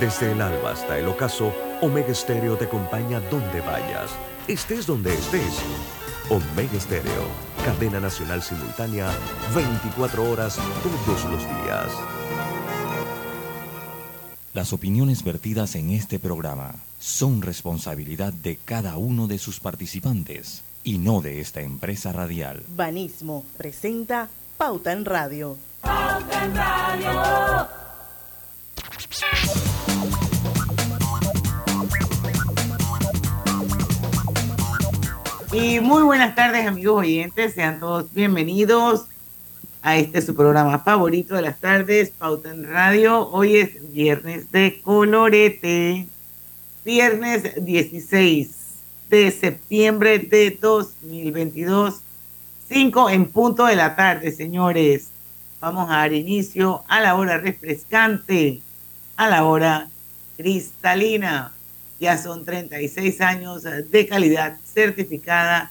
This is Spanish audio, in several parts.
Desde el alba hasta el ocaso, Omega Stereo te acompaña donde vayas, estés donde estés. Omega Stereo, cadena nacional simultánea, 24 horas todos los días. Las opiniones vertidas en este programa son responsabilidad de cada uno de sus participantes y no de esta empresa radial. Banismo presenta Pauta en Radio. Pauta en Radio. Y muy buenas tardes amigos oyentes, sean todos bienvenidos a este su programa favorito de las tardes, Pauta en Radio. Hoy es viernes de colorete, viernes 16 de septiembre de 2022, 5 en punto de la tarde, señores. Vamos a dar inicio a la hora refrescante, a la hora cristalina. Ya son 36 años de calidad certificada,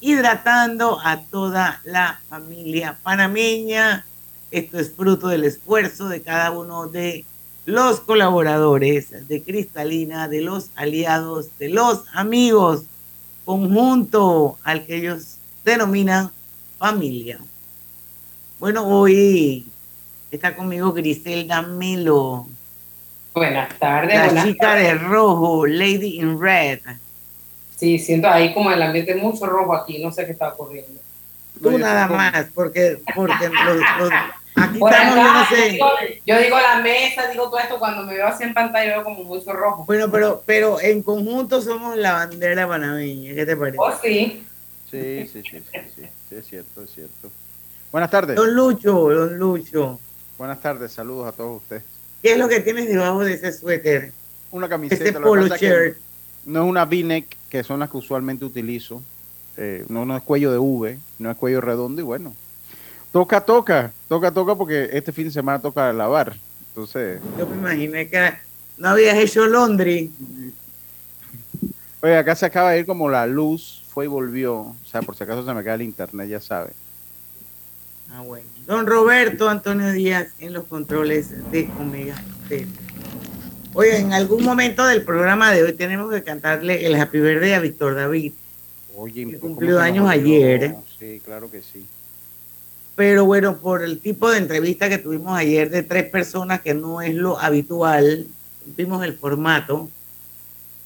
hidratando a toda la familia panameña. Esto es fruto del esfuerzo de cada uno de los colaboradores de Cristalina, de los aliados, de los amigos, conjunto al que ellos denominan familia. Bueno, hoy está conmigo Griselda Melo. Buenas tardes. La chica de rojo, Lady in Red. Sí, siento ahí como el ambiente mucho rojo aquí, no sé qué está ocurriendo. Tú nada más, porque, porque los, aquí estamos, yo no sé. Yo, digo la mesa, digo todo esto, cuando me veo así en pantalla veo como mucho rojo. Bueno, pero, pero en conjunto somos la bandera panameña, ¿qué te parece? Oh, sí. Sí, sí, sí, sí, sí, sí, es cierto, es cierto. Buenas tardes. Don Lucho, don Lucho. Buenas tardes, saludos a todos ustedes. ¿Qué es lo que tienes debajo de ese suéter? Una camiseta. Ese polo shirt. No es una V-neck, que son las que usualmente utilizo. Eh, no, no es cuello de V, no es cuello redondo y bueno. Toca, toca, toca, toca porque este fin de semana toca lavar. Entonces. Yo me imaginé que no habías hecho laundry. Oye, acá se acaba de ir como la luz, fue y volvió. O sea, por si acaso se me cae el internet, ya sabe. Ah, bueno. Don Roberto Antonio Díaz en los controles de Omega Oye, en algún momento del programa de hoy tenemos que cantarle el Happy Birthday a Víctor David. Oye, que cumplió años ayer. Sí, claro que sí. Pero bueno, por el tipo de entrevista que tuvimos ayer de tres personas, que no es lo habitual, vimos el formato,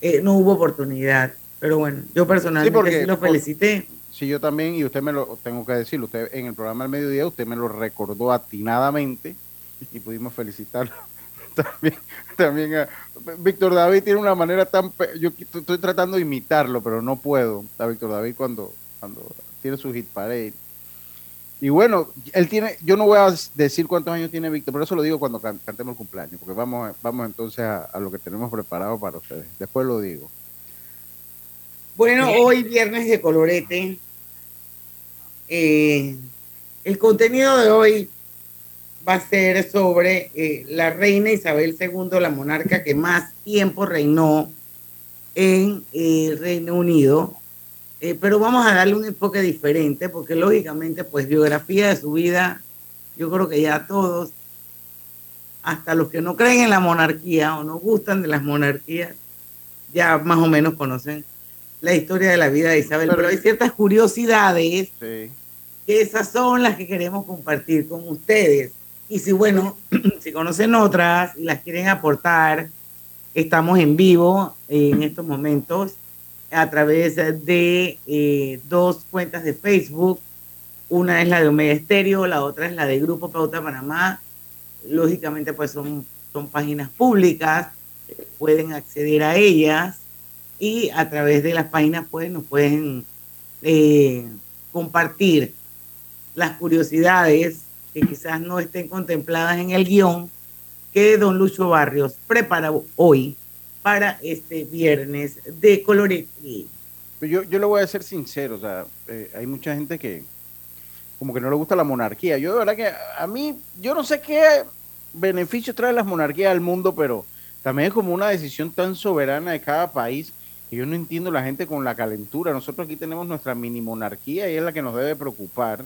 eh, no hubo oportunidad. Pero bueno, yo personalmente sí, lo felicité. Sí, yo también, y usted me lo tengo que decirlo, usted en el programa del mediodía, usted me lo recordó atinadamente y pudimos felicitarlo. También, también a, Víctor David tiene una manera tan, yo estoy tratando de imitarlo, pero no puedo, a Víctor David cuando, cuando tiene su hit parade. Y bueno, él tiene, yo no voy a decir cuántos años tiene Víctor, por eso lo digo cuando cantemos el cumpleaños, porque vamos, vamos entonces a, a lo que tenemos preparado para ustedes. Después lo digo. Bueno, hoy viernes de colorete. Eh, el contenido de hoy va a ser sobre eh, la reina Isabel II, la monarca que más tiempo reinó en eh, el Reino Unido. pero vamos a darle un enfoque diferente porque lógicamente pues biografía de su vida, yo creo que ya todos, hasta los que no creen en la monarquía o no gustan de las monarquías, ya más o menos conocen la historia de la vida de Isabel, pero, hay ciertas curiosidades sí. que esas son las que queremos compartir con ustedes. Y si, bueno, si conocen otras y las quieren aportar, estamos en vivo en estos momentos a través de eh, dos cuentas de Facebook. Una es la de Omega Estéreo, la otra es la de Grupo Pauta Panamá. Lógicamente, pues son, son páginas públicas, pueden acceder a ellas y a través de las páginas pues nos pueden eh, compartir las curiosidades que quizás no estén contempladas en el guion que don Lucho Barrios prepara hoy para este viernes de colorete. Yo, yo le voy a ser sincero, o sea, eh, hay mucha gente que como que no le gusta la monarquía. Yo de verdad que a mí, yo no sé qué beneficios trae las monarquías al mundo, pero también es como una decisión tan soberana de cada país yo no entiendo la gente con la calentura. Nosotros aquí tenemos nuestra mini monarquía y es la que nos debe preocupar.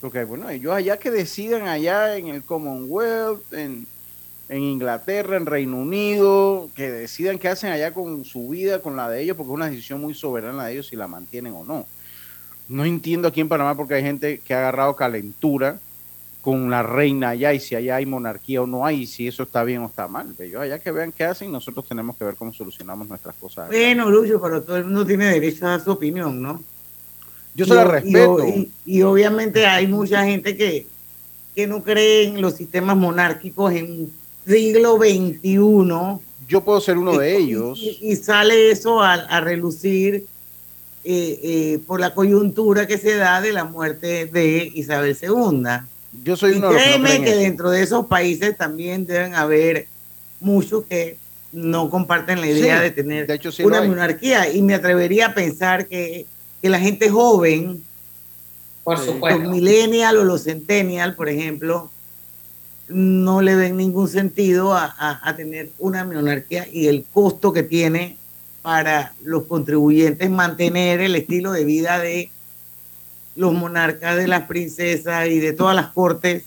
Porque, bueno, ellos allá que decidan allá en el Commonwealth, en, en Inglaterra, en Reino Unido, que decidan qué hacen allá con su vida, con la de ellos, porque es una decisión muy soberana de ellos si la mantienen o no. No entiendo aquí en Panamá porque hay gente que ha agarrado calentura con la reina allá y si allá hay monarquía o no hay, y si eso está bien o está mal. Ellos allá que vean qué hacen, nosotros tenemos que ver cómo solucionamos nuestras cosas. Bueno, Lucho, pero todo el mundo tiene derecho a dar su opinión, ¿no? Yo se la y- respeto. Y, y obviamente hay mucha gente que, que no cree en los sistemas monárquicos en siglo XXI. Yo puedo ser uno de ellos. Y, y sale eso a, a relucir eh, eh, por la coyuntura que se da de la muerte de Isabel II. Yo soy Y uno de los que no créeme que dentro de esos países también deben haber muchos que no comparten la idea Sí, de tener de hecho, sí una monarquía. Y me atrevería a pensar que, que la gente joven, Por Sí. los supuesto. millennial o los centennial, por ejemplo, no le ven ningún sentido a, a- a tener una monarquía y el costo que tiene para los contribuyentes mantener el estilo de vida de los monarcas, de las princesas y de todas las cortes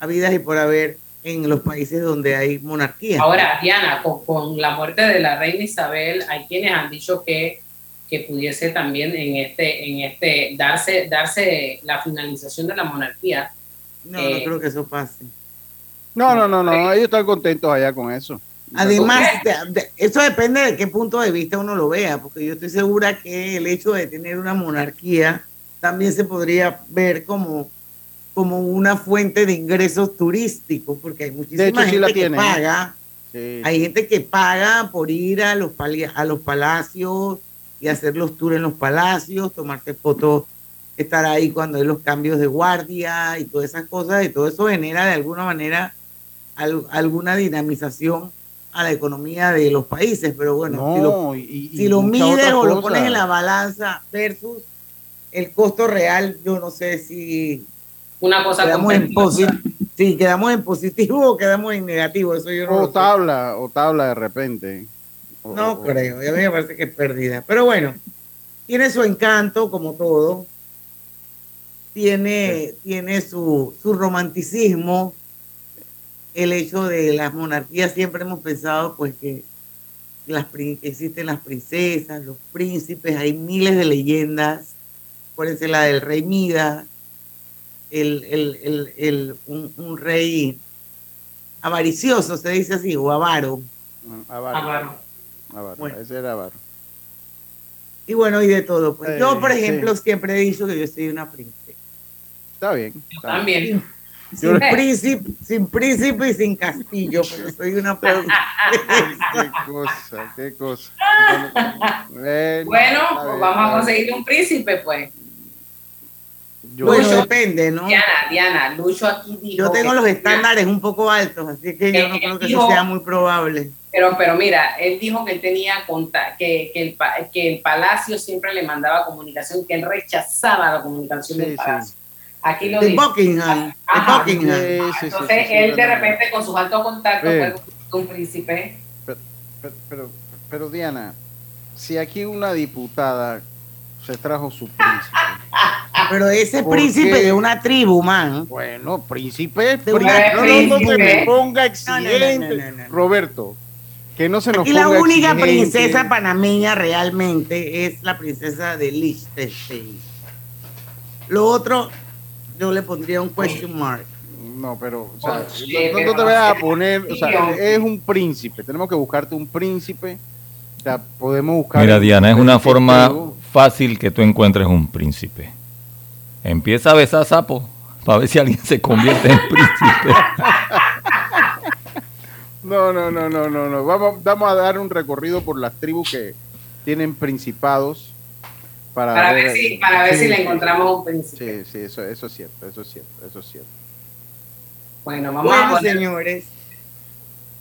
habidas y por haber en los países donde hay monarquía. Ahora, Diana, con, con la muerte de la reina Isabel, hay quienes han dicho que, que pudiese también en este, en este, darse, darse la finalización de la monarquía. no, no eh, creo que eso pase. No, no, no, no, ellos están contentos allá con eso. Además, de- de- eso depende de qué punto de vista uno lo vea, porque yo estoy segura que el hecho de tener una monarquía también se podría ver como, como una fuente de ingresos turísticos, porque hay muchísima sí gente la que tienen. paga, Sí. hay gente que paga por ir a los, a los palacios y hacer los tours en los palacios, tomarse fotos, estar ahí cuando hay los cambios de guardia y todas esas cosas, y todo eso genera de alguna manera al- alguna dinamización a la economía de los países, pero bueno, si lo, y, y- si y lo mides o lo pones en la balanza versus el costo real, yo no sé si Una cosa quedamos en, si quedamos en positivo o quedamos en negativo, eso yo no O lo sé. tabla, o tabla de repente. O- No o- creo, a mí me parece que es pérdida. Pero bueno, tiene su encanto, como todo. Tiene, tiene su, su romanticismo. El hecho de las monarquías, siempre hemos pensado pues que las, prin- que existen las princesas, los príncipes, hay miles de leyendas. Acuérdense la del rey Mida, el, el, el, el- un, un rey avaricioso, se dice así, o avaro. Mm, Avaro, Avaro. avaro, Bueno. ese era avaro. Y bueno, y de todo. Pues. yo, por sí. ejemplo, siempre he dicho que yo soy una princesa. Está bien. está bien. También. Sin príncipe, sin príncipe y sin castillo, pero soy una princesa. Qué cosa, qué cosa. Bueno, Bueno, pues vamos a conseguir un príncipe, pues. Yo- Lucho. depende, ¿no? Diana, Diana, Lucho aquí dijo. Yo tengo que- los estándares un poco altos, así que yo no Eh, creo que dijo- eso sea muy probable. Pero, pero mira, él dijo que él tenía conta, que, que, el, pa- que el palacio siempre le mandaba comunicación, que él rechazaba la comunicación Sí, del sí. palacio. Aquí lo De. Buckingham, de Ajá. Buckingham. Sí, sí, sí, Entonces, sí, sí, él de repente con sus altos contactos Sí. fue con un príncipe. Pero, pero, pero, Diana, si aquí una diputada se trajo su príncipe. Pero ese ¿Por príncipe qué? de una tribu, man. Bueno, príncipe, De príncipe. una No, no, no se me ponga No, exigente. no, no, no, no, no. Roberto, que no se nos Y la única exigente. princesa panameña realmente es la princesa de Liechtenstein. Lo otro, yo le pondría un question mark. No, pero, o sea, Oye, no, te vayas a poner, o sea, es un príncipe, tenemos que buscarte un príncipe, o sea, podemos buscar... Mira, Diana, es una forma. Fácil que tú encuentres un príncipe. Empieza a besar sapo para ver si alguien se convierte en príncipe. No, no, no, no, no, no, vamos, vamos a dar un recorrido por las tribus que tienen principados para, Para ver si, para ver Sí, si le encontramos un príncipe. Sí, sí, eso, eso es cierto, eso es cierto, eso es cierto. Bueno, vamos a Bueno, poner señores,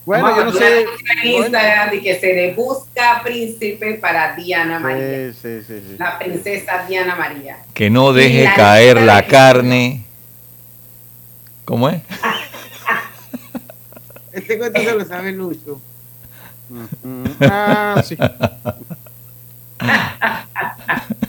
Bueno, vamos yo no sé... en Instagram de que se le busca príncipe para Diana María. Sí, sí, sí, sí. La princesa Diana María. Que no deje la caer la de- carne. ¿Cómo es? este cuento se lo sabe Lucho. Ah, sí.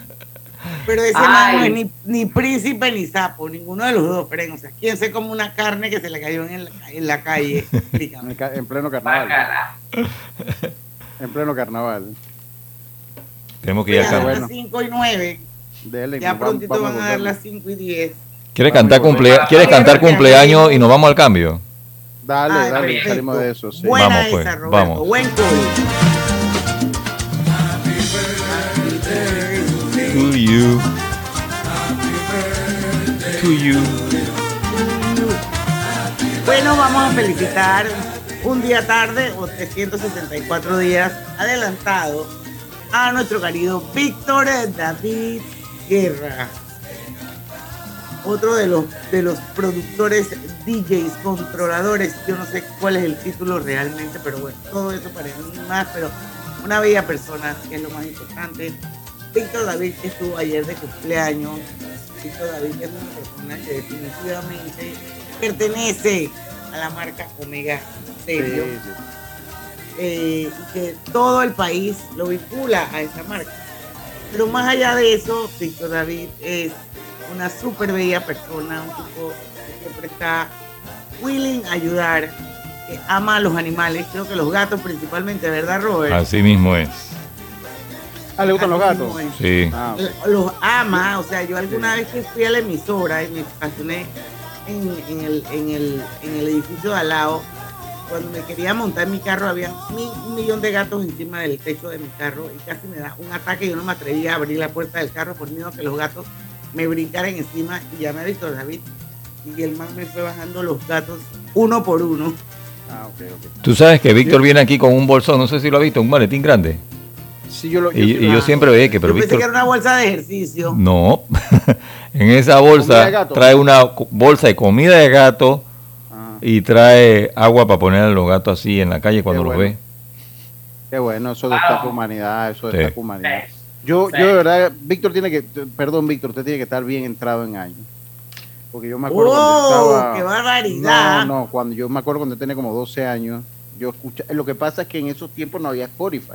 Pero ese Ay. man no es ni, ni príncipe ni sapo, ninguno de los dos, Fren. O sea, ¿quién se come una carne que se le cayó en la, en la calle? En, Explícame. pleno carnaval. Bacala. En pleno carnaval. Tenemos que ir Ya acá. son bueno. las 5 y 9. Dele, Ya prontito vamos van a a dar las 5 y 10. ¿Quieres cantar, cumplea- ¿Quieres cantar cumpleaños y nos vamos al cambio? Dale, Ay, dale, perfecto. salimos de eso. Sí. Buena Vamos, pues, esa, Roberto. vamos. Buen. To you. To you. Bueno, vamos a felicitar un día tarde o 364 días adelantado a nuestro querido Víctor David Guerra. Otro de los, de los productores, DJs, controladores, yo no sé cuál es el título realmente, pero bueno, todo eso para más, pero una bella persona, que es lo más importante. Víctor David que estuvo ayer de cumpleaños. Víctor David es una persona que definitivamente pertenece a la marca Omega Sí, sí. eh, y que todo el país lo vincula a esa marca. Pero más allá de eso, Víctor David es una súper bella persona, un tipo que siempre está willing a ayudar, que ama a los animales, creo que los gatos principalmente, ¿verdad, Robert? Así mismo es. Ah, ¿le gustan los gatos? Sí. Ah, los ama, o sea, yo alguna vez que fui a la emisora y me estacioné en, en el, en, el, en el edificio de al lado, cuando me quería montar mi carro había un millón de gatos encima del techo de mi carro y casi me da un ataque, yo no me atrevía a abrir la puerta del carro por miedo a que los gatos me brincaran encima y llamé a Víctor David y el man me fue bajando los gatos uno por uno. Ah, ok, ok. Tú sabes que Víctor viene aquí con un bolsón, no sé si lo ha visto, un maletín grande. Sí, yo lo. Y, yo siempre veía que, pero yo pensé que era una bolsa de ejercicio. No. en esa ¿Comida de bolsa trae una bolsa de comida de gato Ah, y trae agua para poner a los gatos así en la calle cuando Qué los bueno. ve. qué bueno, eso destaca humanidad, eso Sí. destaca humanidad. Yo, Sí. yo de verdad, Víctor tiene que, perdón, Víctor, usted tiene que estar bien entrado en años. Porque yo me acuerdo cuando ¡Oh, estaba. qué barbaridad! No, no, cuando yo me acuerdo cuando tenía como 12 años, yo escuchaba. Lo que pasa es que en esos tiempos no había Spotify.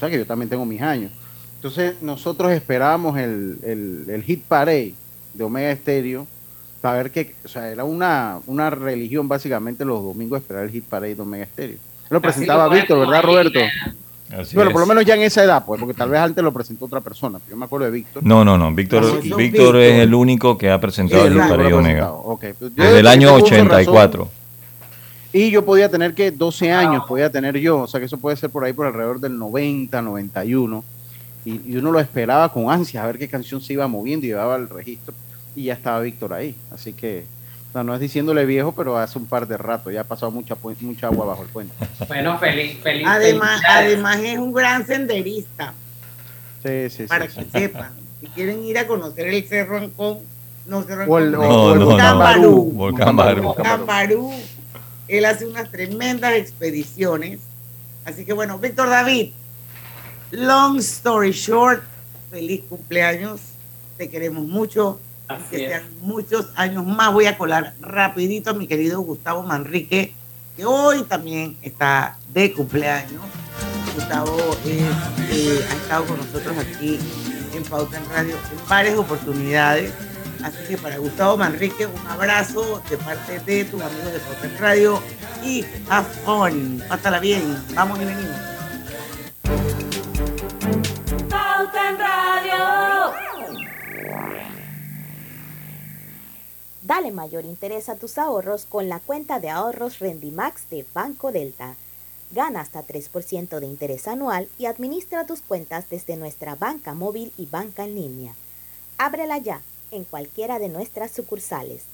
Sea que yo también tengo mis años. Entonces, nosotros esperábamos el, el, el hit parade de Omega Stereo para ver que, o sea, era una, una religión básicamente los domingos esperar el hit parade de Omega Stereo. Lo Así presentaba lo Víctor, ¿verdad, Roberto? Así Bueno, es. por lo menos ya en esa edad, pues, porque tal vez antes lo presentó otra persona. Yo me acuerdo de Víctor. No, no, no. Víctor, No, Víctor Víctor. es el único que ha presentado el Hit Parade Omega. Desde el año tengo uso de 84. razón. Y yo podía tener que 12 años, podía tener yo, o sea que eso puede ser por ahí por alrededor del 90, 91. Y, y uno lo esperaba con ansia a ver qué canción se iba moviendo y llevaba el registro. Y ya estaba Víctor ahí. Así que, o sea, no es diciéndole viejo, pero hace un par de rato, ya ha pasado mucha, mucha agua bajo el puente. Bueno, feliz, feliz. Además, además es un gran senderista, Sí, sí, sí. para sí. que sepan. Si quieren ir a conocer el Cerro Ancón, no Cerro O el, Ancón, o- o el No, no, volcán no. Barú. Volcán Barú. Volcán Barú. Él hace unas tremendas expediciones. Así que bueno, Víctor David, long story short, feliz cumpleaños. Te queremos mucho. Así que es. sean muchos años más. Voy a colar rapidito a mi querido Gustavo Manrique, que hoy también está de cumpleaños. Gustavo es, eh, ha estado con nosotros aquí en Pauta en Radio en varias oportunidades. Así que para Gustavo Manrique, un abrazo de parte de tus amigos de en Radio y have fun. Pásala bien. Vamos y venimos. Pauta en Radio. Dale mayor interés a tus ahorros con la cuenta de ahorros Rendimax de Banco Delta. Gana hasta 3% de interés anual y administra tus cuentas desde nuestra banca móvil y banca en línea. Ábrela ya en cualquiera de nuestras sucursales.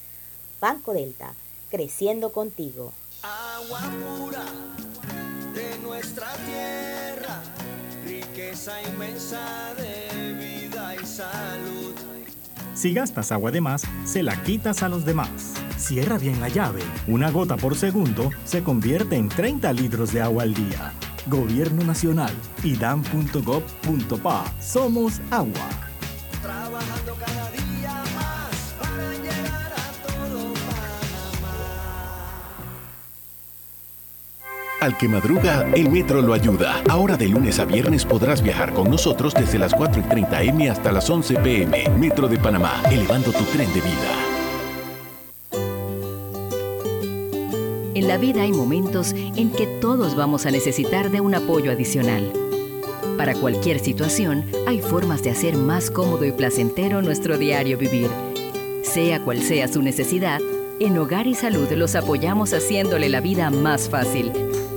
Banco Delta, creciendo contigo. Agua pura de nuestra tierra, riqueza inmensa de vida y salud. Si gastas agua de más, se la quitas a los demás. Cierra bien la llave. Una gota por segundo se convierte en 30 litros de agua al día. Gobierno Nacional y dan.gov.pa. Somos agua. Trabajando Al que madruga, el metro lo ayuda. Ahora de lunes a viernes podrás viajar con nosotros desde las 4 y 30 M hasta las 11 PM. Metro de Panamá, elevando tu tren de vida. En la vida hay momentos en que todos vamos a necesitar de un apoyo adicional. Para cualquier situación, hay formas de hacer más cómodo y placentero nuestro diario vivir. Sea cual sea su necesidad, en Hogar y Salud los apoyamos haciéndole la vida más fácil,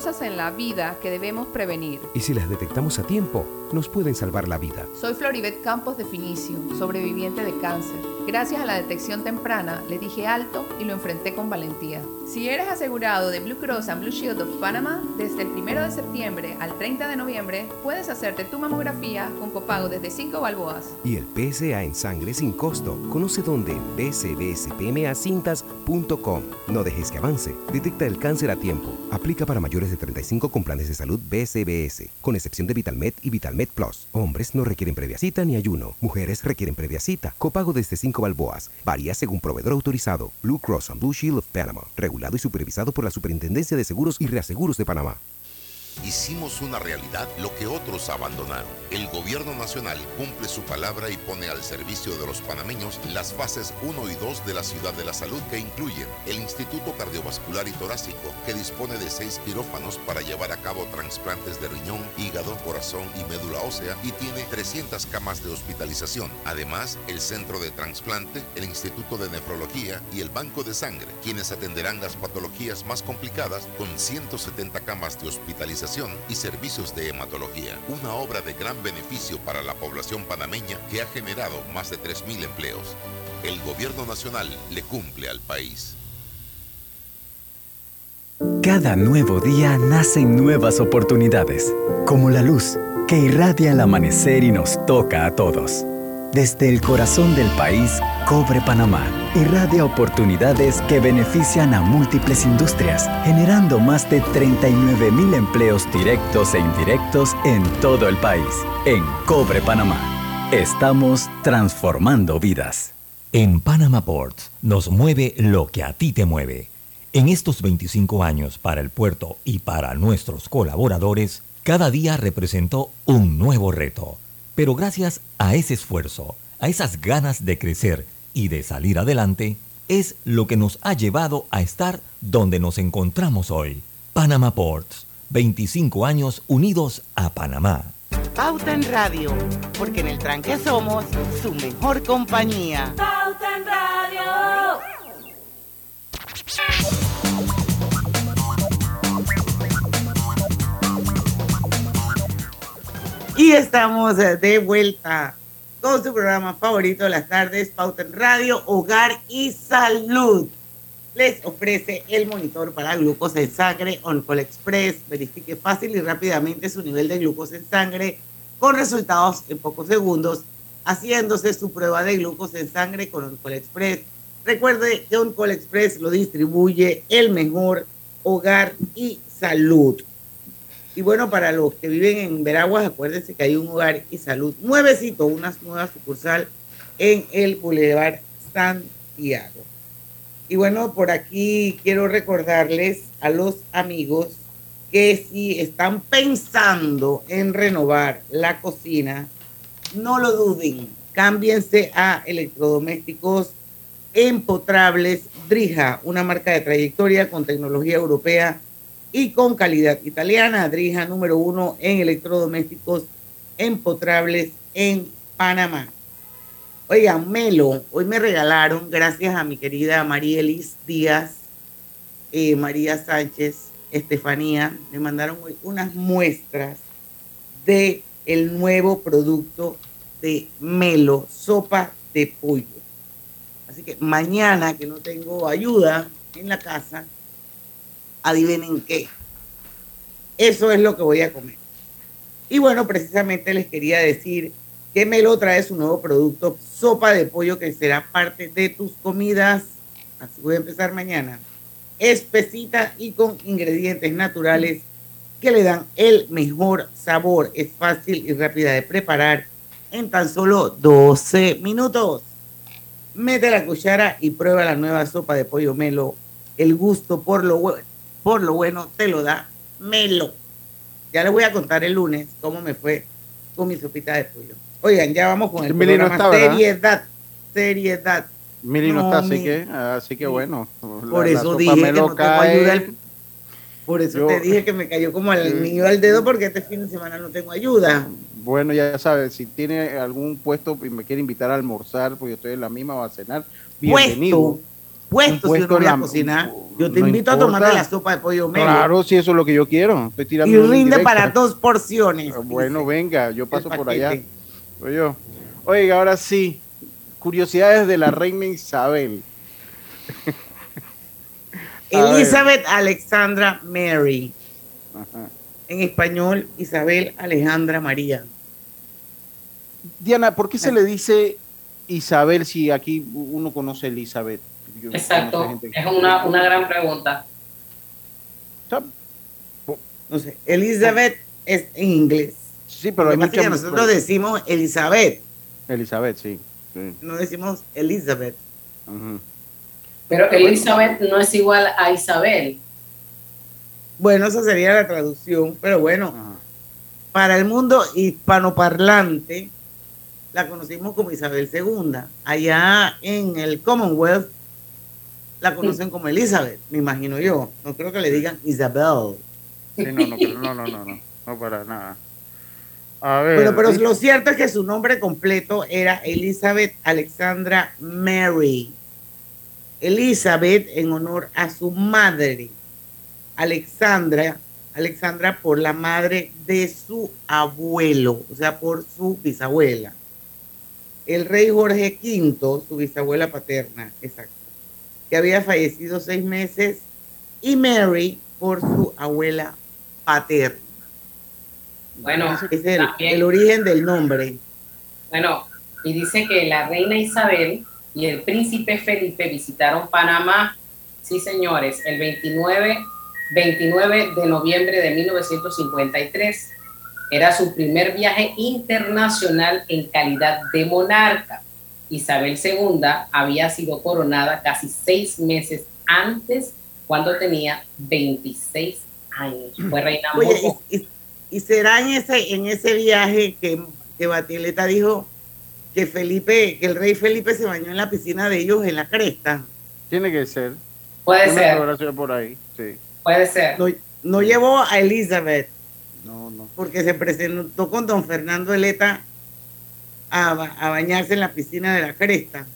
Cosas en la vida que debemos prevenir. Y si las detectamos a tiempo, nos pueden salvar la vida. Soy Floribet Campos de Finicio, sobreviviente de cáncer. Gracias a la detección temprana, le dije alto y lo enfrenté con valentía. Si eres asegurado de Blue Cross and Blue Shield of Panama, desde el 1 de septiembre al 30 de noviembre, puedes hacerte tu mamografía con copago desde 5 balboas. Y el PSA en sangre sin costo. Conoce dónde en bcbspmacintas.com. No dejes que avance. Detecta el cáncer a tiempo. Aplica para mayores de 35 con planes de salud BCBS, con excepción de VitalMed y VitalMed Plus. Hombres no requieren previa cita ni ayuno. Mujeres requieren previa cita. Copago desde 5 balboas. Varía según proveedor autorizado. Blue Cross and Blue Shield of Panama. Regulado y supervisado por la Superintendencia de Seguros y Reaseguros de Panamá. Hicimos una realidad lo que otros abandonaron. El gobierno nacional cumple su palabra y pone al servicio de los panameños las fases 1 y 2 de la ciudad de la salud que incluyen el Instituto Cardiovascular y Torácico, que dispone de seis quirófanos para llevar a cabo trasplantes de riñón, hígado, corazón y médula ósea y tiene 300 camas de hospitalización. Además, el Centro de Transplante, el Instituto de Nefrología y el Banco de Sangre, quienes atenderán las patologías más complicadas con 170 camas de hospitalización y servicios de hematología. Una obra de gran beneficio para la población panameña que ha generado más de 3.000 empleos. El gobierno nacional le cumple al país. Cada nuevo día nacen nuevas oportunidades, como la luz que irradia el amanecer y nos toca a todos. Desde el corazón del país, Cobre Panamá irradia oportunidades que benefician a múltiples industrias, generando más de 39 mil empleos directos e indirectos en todo el país. En Cobre Panamá, estamos transformando vidas. En Panama Ports nos mueve lo que a ti te mueve. En estos 25 años para el puerto y para nuestros colaboradores, cada día representó un nuevo reto pero gracias a ese esfuerzo, a esas ganas de crecer y de salir adelante, es lo que nos ha llevado a estar donde nos encontramos hoy. Panama Ports, 25 años unidos a Panamá. Pauta en Radio, porque en el tranque somos su mejor compañía. Pauta en Radio. Y estamos eh, de vuelta con su programa favorito de las tardes, Pauta en Radio, Hogar y Salud. Les ofrece el monitor para glucosa en sangre OnCall Express. Verifique fácil y rápidamente su nivel de glucosa en sangre con resultados en pocos segundos, haciéndose su prueba de glucosa en sangre con OnCall Express. Recuerde que OnCall Express lo distribuye el mejor Hogar y Salud. Y bueno, para los que viven en Veraguas, acuérdense que hay un hogar y salud nuevecito, una nueva sucursal en el Boulevard Santiago. Y bueno, por aquí quiero recordarles a los amigos que si están pensando en renovar la cocina, no lo duden, cámbiense a electrodomésticos empotrables Drija, una marca de trayectoria con tecnología europea y con calidad italiana. Drija número uno en electrodomésticos empotrables en Panamá. Oigan, Melo, hoy me regalaron, gracias a mi querida María Elis Díaz, eh, María Sánchez, Estefanía, me mandaron hoy unas muestras de el nuevo producto de Melo, sopa de pollo. Así que mañana que no tengo ayuda en la casa, adivinen qué. Eso es lo que voy a comer. Y bueno, precisamente les quería decir que Melo trae su nuevo producto, sopa de pollo, que será parte de tus comidas. Así voy a empezar mañana. Espesita y con ingredientes naturales que le dan el mejor sabor. Es fácil y rápida de preparar en tan solo 12 minutos. Mete la cuchara y prueba la nueva sopa de pollo Melo. El gusto por lo, bu- por lo bueno te lo da Melo. Ya les voy a contar el lunes cómo me fue con mi sopita de pollo. Oigan, ya vamos con el Mili no programa. está, ¿verdad? seriedad, seriedad. Mili no, está, así que, así que bueno. Por la- eso dije que no tengo ayuda. Por eso Yo- te dije que me cayó como al niño al dedo porque este fin de semana no tengo ayuda. Bueno, ya sabes, si tiene algún puesto y me quiere invitar a almorzar, pues yo estoy en la misma o a cenar, bienvenido. Puesto, Si puesto no voy a en la- cocinar, yo te no invito a tomarte la sopa de pollo melo. Claro, si eso es lo que yo quiero. Estoy tirando y rinde para dos porciones. Bueno, venga, yo paso por allá. Oye, Oiga, ahora sí, curiosidades de la reina Isabel. A. Elizabeth Alexandra Mary. Ajá. En español, Isabel Alejandra María. Diana, ¿por qué se le dice Isabel si aquí uno conoce a Elizabeth? Yo Exacto, gente es una, una gran pregunta. No sé, Elizabeth es en inglés. Sí, pero hay nosotros decimos Elizabeth, Elizabeth, sí. sí. no decimos Elizabeth. Pero Elizabeth no es igual a Isabel. Bueno, esa sería la traducción, pero bueno, para el mundo hispanoparlante la conocimos como Isabel II. Allá en el Commonwealth la conocen como Elizabeth, me imagino yo. No creo que le digan Isabel. Sí, no, no, pero no, no, no, no, no para nada. A ver. Bueno, pero lo cierto es que su nombre completo era Elizabeth Alexandra Mary. Elizabeth en honor a su madre, Alexandra, Alexandra por la madre de su abuelo, o sea, por su bisabuela. El rey Jorge V, su bisabuela paterna, exacto, que había fallecido seis meses, y Mary por su abuela paterna. Bueno, Ese es el, también- el origen del nombre. Bueno, y dice que la reina Isabel y el príncipe Felipe visitaron Panamá, sí señores, el 29, 29 de noviembre de 1953. Era su primer viaje internacional en calidad de monarca. Isabel II había sido coronada casi seis meses antes, cuando tenía 26 años. Fue reina Oye, y, y- y será en ese, en ese viaje que, que Batileta dijo que Felipe, que el rey Felipe se bañó en la piscina de ellos en la cresta. Tiene que ser. Puede Una ser. por ahí, sí. Puede ser. No, no llevó a Elizabeth No, no. porque se presentó con don Fernando Eleta a, ba- a bañarse en la piscina de la cresta.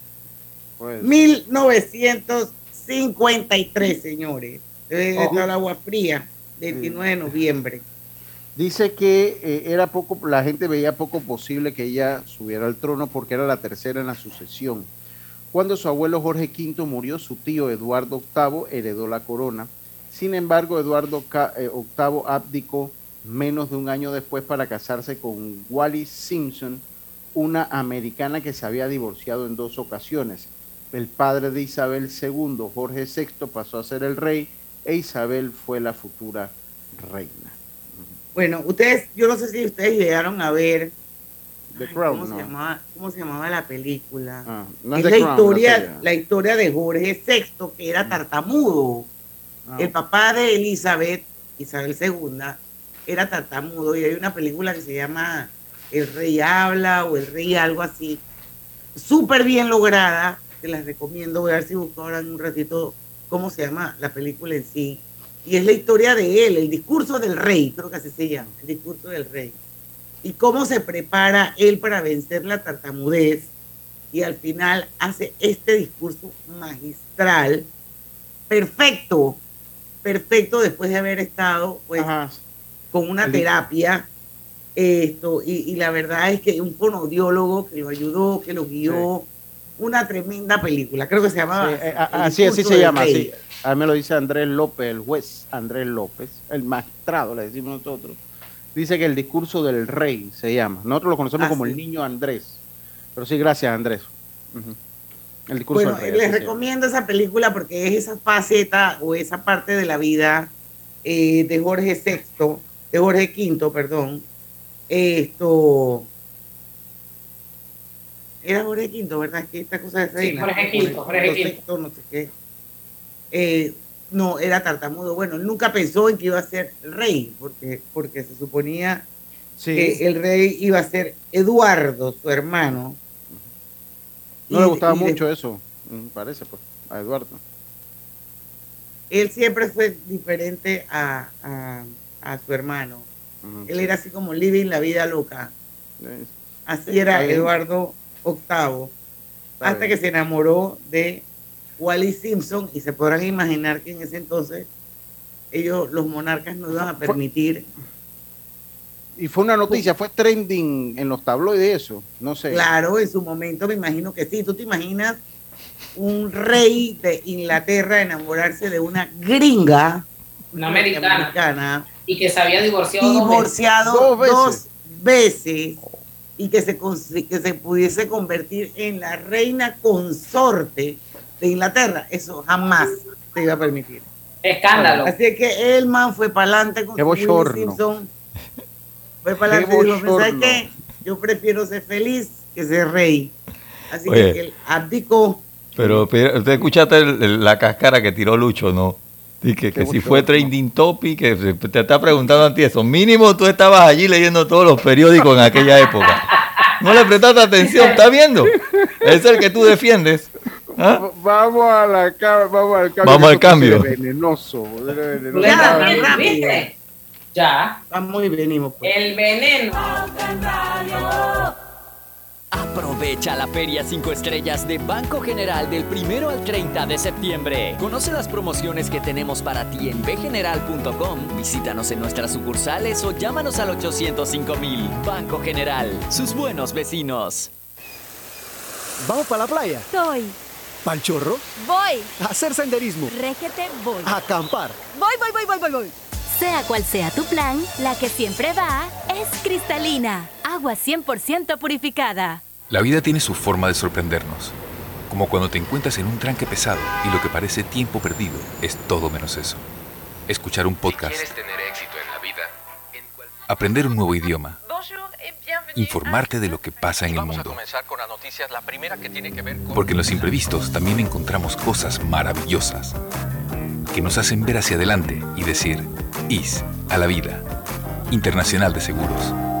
Pues. 1953, señores. Debe estar el agua fría, 29 de noviembre. Dice que eh, era poco, la gente veía poco posible que ella subiera al trono porque era la tercera en la sucesión. Cuando su abuelo Jorge V murió, su tío Eduardo VIII heredó la corona. Sin embargo, Eduardo eh, VIII abdicó menos de un año después para casarse con Wallis Simpson, una americana que se había divorciado en dos ocasiones. El padre de Isabel II, Jorge VI, pasó a ser el rey e Isabel fue la futura reina. Bueno, ustedes, yo no sé si ustedes llegaron a ver The Ay, Crown, ¿cómo, no. se llamaba, ¿Cómo se llamaba la película? Ah, no es la Crown, historia, la historia de Jorge VI, que era tartamudo. Ah, El papá de Elizabeth, Isabel II, era tartamudo y hay una película que se llama El Rey Habla o El Rey algo así. Súper bien lograda, te las recomiendo. Voy a ver si busco ahora en un ratito cómo se llama la película en sí. Y es la historia de él, el discurso del rey, creo que así se llama, el discurso del rey. Y cómo se prepara él para vencer la tartamudez y al final hace este discurso magistral, perfecto, perfecto después de haber estado pues con una El- terapia esto y, y la verdad es que un fonodiólogo que lo ayudó, que lo guió, una tremenda película, creo que se llamaba Sí, eh, a- El así, así discurso se llama, así. A mí me lo dice Andrés López, el juez Andrés López, el magistrado, le decimos nosotros. Dice que el discurso del rey se llama. Nosotros lo conocemos Ah, como sí. el niño Andrés. Pero sí, gracias Andrés. El discurso Bueno, del rey. les así se llama. recomiendo esa película porque es esa faceta o esa parte de la vida eh, de Jorge VI, de Jorge V, perdón. Esto era Jorge V, ¿verdad? Que esta cosa de Sí, reina. Jorge V, Jorge. VI, no sé qué. Eh, no, era tartamudo. Bueno, él nunca pensó en que iba a ser rey, porque, porque se suponía Sí. que el rey iba a ser Eduardo, su hermano. No le gustaba y de- mucho eso, mm, parece, pues, a Eduardo. él siempre fue diferente a, a- a su hermano. Él era así como living la vida loca. Así Sí, era. Eduardo VIII, Está hasta bien. que se enamoró de Wally Simpson y se podrán imaginar que en ese entonces ellos, los monarcas, no iban a permitir. Y fue una noticia, fue trending en los tabloides eso, no sé. Claro, en su momento me imagino que sí. ¿Tú te imaginas un rey de Inglaterra enamorarse de una gringa? Una americana. americana Y que se había divorciado. dos veces. divorciado Dos veces. y que se, que se pudiese convertir en la reina consorte de Inglaterra. Eso jamás se iba a permitir. Escándalo. Así es que el man fue para adelante con. Simpson. Fue para adelante y dijo, "Pues, ¿sabes qué? Yo prefiero ser feliz que ser rey. Así Oye. que él abdicó. Pero, pero usted escuchaste el- el- la cascara que tiró Lucho, ¿no? Y que, que si fue trending topic, que te está preguntando a ti eso. Mínimo tú estabas allí leyendo todos los periódicos en aquella época. No le prestaste atención, ¿está viendo? Es el que tú defiendes. ¿Ah? Vamos a la vamos al cambio. Vamos al cambio. venenoso. venenoso. Ya, Ya, bien, rápido. ¿viste? Ya. Vamos y venimos. pues. El veneno. Aprovecha la Feria 5 Estrellas de Banco General del 1 al 30 de septiembre. Conoce las promociones que tenemos para ti en bgeneral.com. Visítanos en nuestras sucursales o llámanos al 805 mil. Banco General, sus buenos vecinos. ¿Vamos para la playa? Estoy. ¿Pal chorro? Voy. ¿A hacer senderismo? Régete, voy. ¿A acampar? Voy, voy, voy, voy, voy, voy. Sea cual sea tu plan, la que siempre va es cristalina. Agua 100% purificada. La vida tiene su forma de sorprendernos, como cuando te encuentras en un tranque pesado y lo que parece tiempo perdido es todo menos eso. Escuchar un podcast, tener éxito en la vida, aprender un nuevo idioma, informarte de lo que pasa en el mundo. Porque en los imprevistos también encontramos cosas maravillosas que nos hacen ver hacia adelante y decir, IS a la vida. Internacional de Seguros.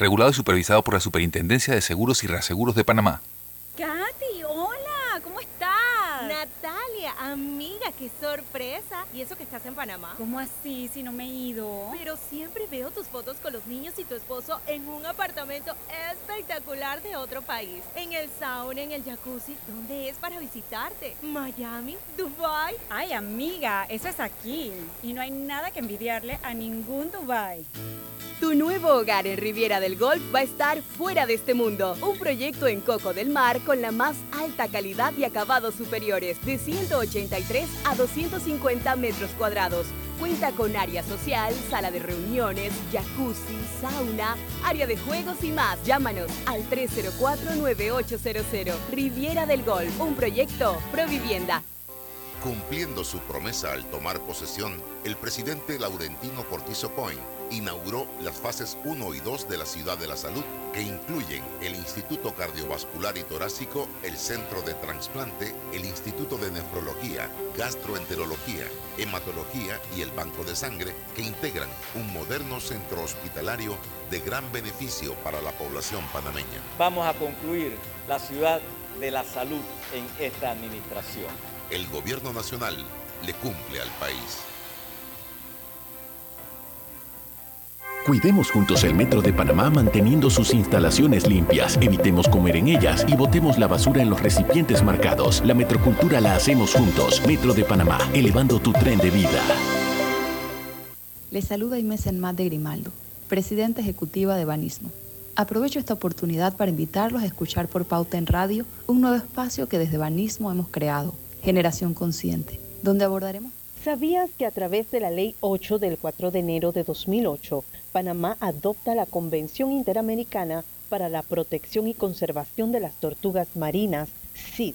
Regulado y supervisado por la Superintendencia de Seguros y Reaseguros de Panamá. Katy, hola, ¿cómo estás? Natalia, amiga, qué sorpresa. ¿Y eso que estás en Panamá? ¿Cómo así si no me he ido? Pero siempre veo tus fotos con los niños y tu esposo en un apartamento espectacular de otro país. En el sauna, en el jacuzzi. ¿Dónde es para visitarte? ¿Miami? ¿Dubai? Ay, amiga, eso es aquí. Y no hay nada que envidiarle a ningún Dubai. Tu nuevo hogar en Riviera del Golf va a estar fuera de este mundo. Un proyecto en Coco del Mar con la más alta calidad y acabados superiores, de 183 a 250 metros cuadrados. Cuenta con área social, sala de reuniones, jacuzzi, sauna, área de juegos y más. Llámanos al 304-9800. Riviera del Golf, un proyecto Provivienda. Cumpliendo su promesa al tomar posesión, el presidente Laurentino Cortizo Cohen inauguró las fases 1 y 2 de la Ciudad de la Salud, que incluyen el Instituto Cardiovascular y Torácico, el Centro de Transplante, el Instituto de Nefrología, Gastroenterología, Hematología y el Banco de Sangre, que integran un moderno centro hospitalario de gran beneficio para la población panameña. Vamos a concluir la ciudad de la salud en esta administración. El gobierno nacional le cumple al país. Cuidemos juntos el Metro de Panamá manteniendo sus instalaciones limpias, evitemos comer en ellas y botemos la basura en los recipientes marcados. La metrocultura la hacemos juntos. Metro de Panamá, elevando tu tren de vida. Les saluda Inés Enmat de Grimaldo, presidenta ejecutiva de Banismo. Aprovecho esta oportunidad para invitarlos a escuchar por Pauta en Radio un nuevo espacio que desde Banismo hemos creado, Generación Consciente, donde abordaremos ¿Sabías que a través de la Ley 8 del 4 de enero de 2008, Panamá adopta la Convención Interamericana para la Protección y Conservación de las Tortugas Marinas, CID,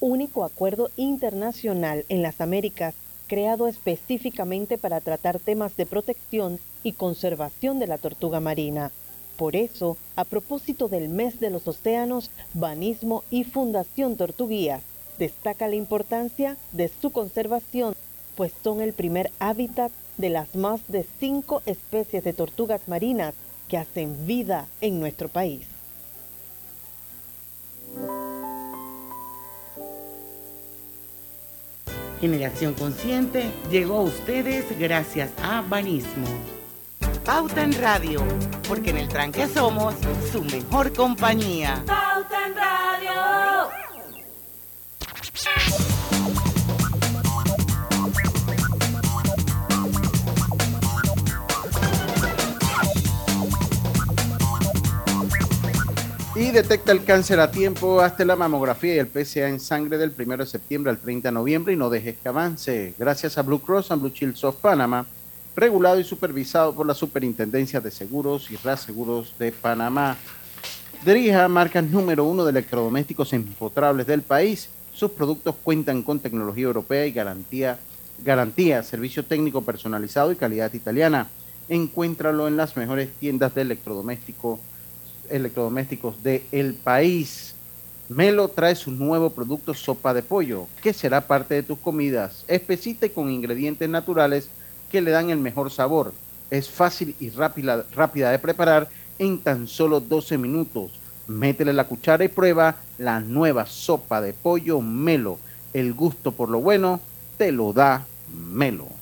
único acuerdo internacional en las Américas creado específicamente para tratar temas de protección y conservación de la tortuga marina? Por eso, a propósito del mes de los océanos, Banismo y Fundación Tortuguías destaca la importancia de su conservación pues son el primer hábitat de las más de cinco especies de tortugas marinas que hacen vida en nuestro país. Generación Consciente llegó a ustedes gracias a Banismo. Pauta en Radio, porque en el tranque somos su mejor compañía. Pauta en Radio. Y detecta el cáncer a tiempo hasta la mamografía y el PSA en sangre del 1 de septiembre al 30 de noviembre y no dejes que avance. Gracias a Blue Cross and Blue Shields of Panama, regulado y supervisado por la Superintendencia de Seguros y Reaseguros de Panamá. Dirija marca número uno de electrodomésticos empotrables del país. Sus productos cuentan con tecnología europea y garantía, garantía, servicio técnico personalizado y calidad italiana. Encuéntralo en las mejores tiendas de electrodoméstico electrodomésticos del el país. Melo trae su nuevo producto sopa de pollo, que será parte de tus comidas. Espesita y con ingredientes naturales que le dan el mejor sabor. Es fácil y rápida, rápida de preparar en tan solo 12 minutos. Métele la cuchara y prueba la nueva sopa de pollo Melo. El gusto por lo bueno te lo da Melo.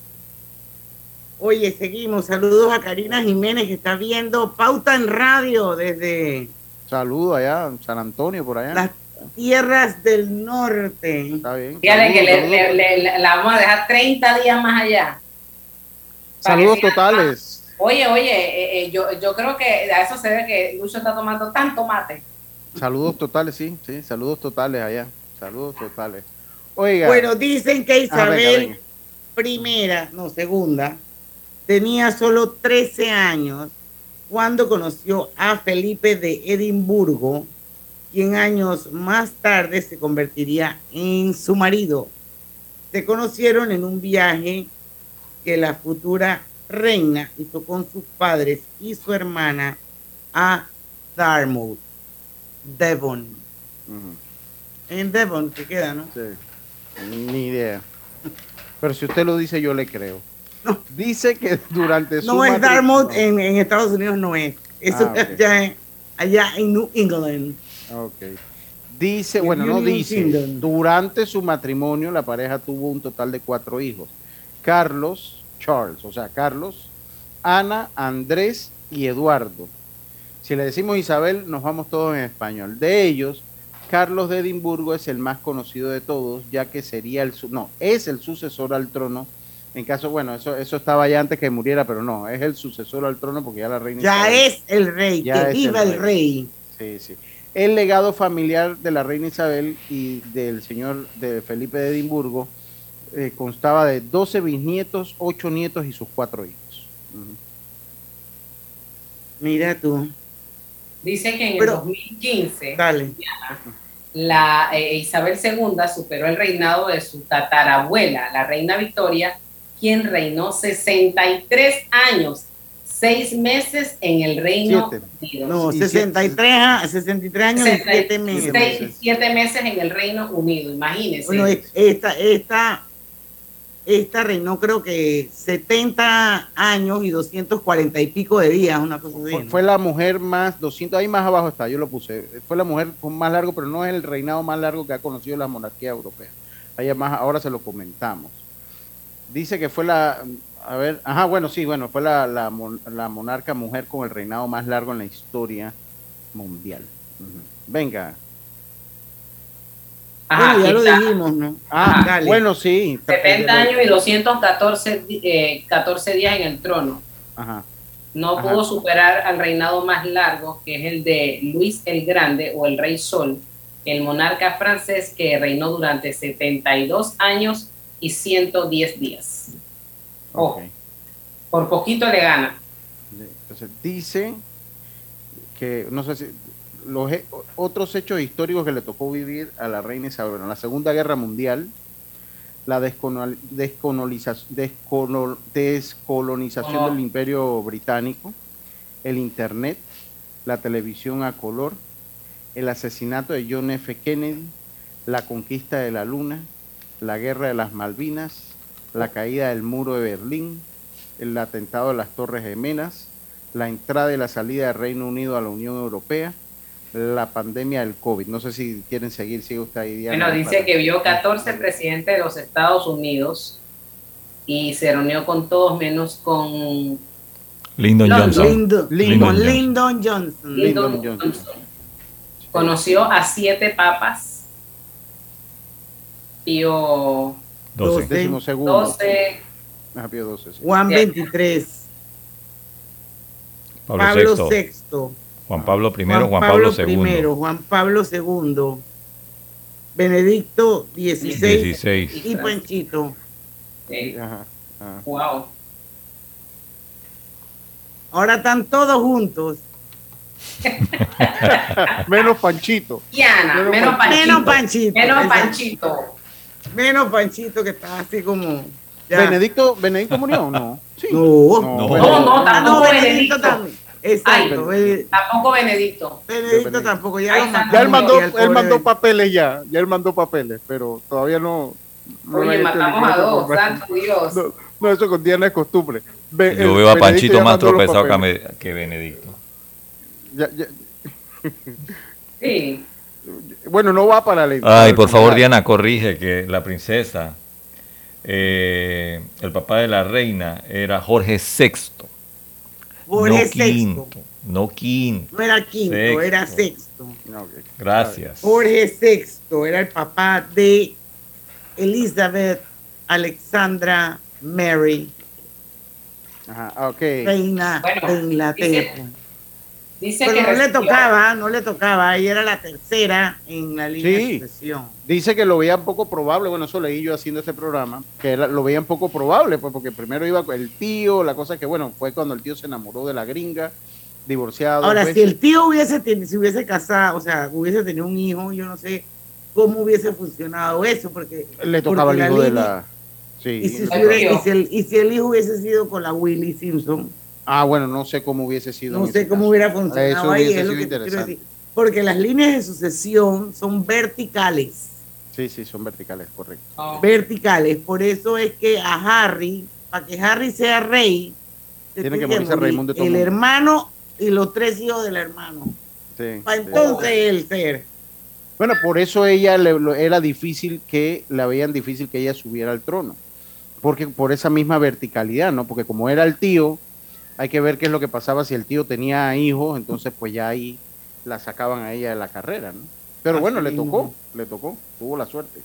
Oye, seguimos. Saludos a Karina Jiménez que está viendo Pauta en Radio desde Saludos allá, en San Antonio, por allá. las tierras del norte. Está bien. Fíjate que le, le- le- le- la vamos a dejar 30 días más allá. Saludos totales. Oye, oye, eh, eh, yo, yo creo que a eso se ve que Lucho está tomando tanto mate. Saludos totales, sí, sí, saludos totales allá. Saludos totales. Oiga. Bueno, dicen que Ah, venga, Isabel venga. primera, no, segunda, tenía solo 13 años cuando conoció a Felipe de Edimburgo, quien años más tarde se convertiría en su marido. Se conocieron en un viaje que la futura reina hizo con sus padres y su hermana a Dartmouth, Devon. En Devon, que queda, ¿no? Sí, ni idea. Pero si usted lo dice, yo le creo. Dice que durante su No es matri- Dartmouth, en, en Estados Unidos no es. Eso Ah, es allá, en- allá en New England. Ok. Dice, En bueno, no dice, durante su matrimonio la pareja tuvo un total de cuatro hijos. Carlos, Charles, o sea, Carlos, Ana, Andrés y Eduardo. Si le decimos Isabel, nos vamos todos en español. De ellos, Carlos de Edimburgo es el más conocido de todos, ya que sería el, no, es el sucesor al trono. En caso, bueno, eso, eso estaba ya antes que muriera, pero no, es el sucesor al trono porque ya la reina Ya Isabel- es el rey, Ya que viva el rey. rey. Sí, sí. El legado familiar de la reina Isabel y del señor de Felipe de Edimburgo eh, constaba de 12 bisnietos, 8 nietos y sus cuatro hijos. Ujú. Mira tú. Dice que en el Pero- 2015 Dale. la eh, Isabel II superó el reinado de su tatarabuela, la reina Victoria, quien reinó 63 años, 6 meses en el Reino Siete. Unido. No, Sí, 63, a- 63 años y 7 seis- meses. seis- siete meses en el Reino Unido, imagínense. Bueno, es- esta, esta, esta reinó creo que 70 años y 240 y pico de días, una cosa así. Fue, fue la mujer más, 200, ahí más abajo está, yo lo puse. Fue la mujer con más largo, pero no es el reinado más largo que ha conocido la monarquía europea. Ahí más, ahora se lo comentamos. Dice que fue la, a ver, ajá, bueno, sí, bueno, fue la, la, mon- la monarca mujer con el reinado más largo en la historia mundial. Venga. Ajá, Bueno, ya lo dijimos, ¿no? Ah, Dale. bueno, sí. 70 años y 214 di- eh, 14 días en el trono. Ajá. No Ajá. pudo superar al reinado más largo, que es el de Luis el Grande o el Rey Sol, el monarca francés que reinó durante 72 años y 110 días. Ojo, por poquito le gana. Entonces, dice que, no sé si, los he- otros hechos históricos que le tocó vivir a la reina Isabel. Bueno, la Segunda Guerra Mundial, la descoloniza- descoloniza- descolo- descolonización Oh. del Imperio Británico, el Internet, la televisión a color, el asesinato de John F. Kennedy, la conquista de la Luna, la guerra de las Malvinas, la caída del muro de Berlín, el atentado de las Torres Gemelas, la entrada y la salida del Reino Unido a la Unión Europea, la pandemia del COVID. No sé si quieren seguir, sigue usted ahí. Diana, Bueno, dice para- que vio 14 presidentes de los Estados Unidos y se reunió con todos menos con Lyndon London. Johnson. Lyndon, Lyndon Johnson. Lyndon Johnson. Lyndon Johnson. Conoció a siete papas. Pío Doce. Décimo segundo. 12, Ah, Pío 12, sí. Juan 23. Pablo, Pablo VI. Juan Pablo I, Juan, Pablo, II. I, Juan Pablo II. Benedicto XVI. 16. Y Panchito. Ajá, ajá. Wow. Ahora están todos juntos. Menos Panchito. Diana, menos Panchito. Menos Panchito. Menos. Panchito. Menos Panchito que está así como. ya. Benedicto, Benedicto murió, o ¿no? Sí. No. No, No, no, Ah, tampoco no, Benedicto Benedicto. también. Ay, Exacto. Bene- tampoco Benedicto. Benedicto tampoco. Ya, Ay, Ya él mandó, él mandó papeles ya, ya él mandó papeles, pero todavía no. no Oye, gente matamos a dos, santo Dios. No, no, eso con Diana es costumbre. Be- Yo veo a Benedicto Panchito más tropezado que, Benedicto. Ya- ya- Sí. Bueno, no va para la ley. Ay, por favor, Diana, corrige que la princesa, eh, el papá de la reina era Jorge VI. Jorge no VI. quinto, no quinto. No era quinto, Sexto. era sexto. Gracias. Jorge VI era el papá de Elizabeth Alexandra Mary, Ajá, ah, ok. reina Bueno, de Inglaterra. Dice Pero que no le tocaba, no le tocaba, ella era la tercera en la línea Sí. de sucesión. Dice que lo veían poco probable, bueno, eso leí yo haciendo este programa, que era- lo veían poco probable, pues porque primero iba con el tío, la cosa es que, bueno, fue cuando el tío se enamoró de la gringa, divorciado. Ahora, pues. si el tío hubiese si hubiese casado, o sea, hubiese tenido un hijo, yo no sé cómo hubiese funcionado eso, porque le tocaba porque el hijo de línea- la... Sí. Y si, El hubiera- y si el, y si el hijo hubiese sido con la Willy Simpson, Ah, bueno, no sé cómo hubiese sido. no sé cómo caso. hubiera funcionado Eso ahí, hubiese es lo sido que te quiero interesante. decir. Porque las líneas de sucesión son verticales, Sí, sí, son verticales, correcto. verticales. Por eso es que a Harry, para que Harry sea rey, Tiene que morirse Raimundo de todo el mundo. hermano y los tres hijos del hermano. Sí, Para sí. entonces él ser. Bueno, por eso ella le, lo- era difícil que la veían difícil que ella subiera al trono. Porque por esa misma verticalidad, ¿no? Porque como era el tío, hay que ver qué es lo que pasaba si el tío tenía hijos, entonces pues ya ahí la sacaban a ella de la carrera, ¿no? Pero Así bueno, le mismo. tocó, le tocó, tuvo la suerte.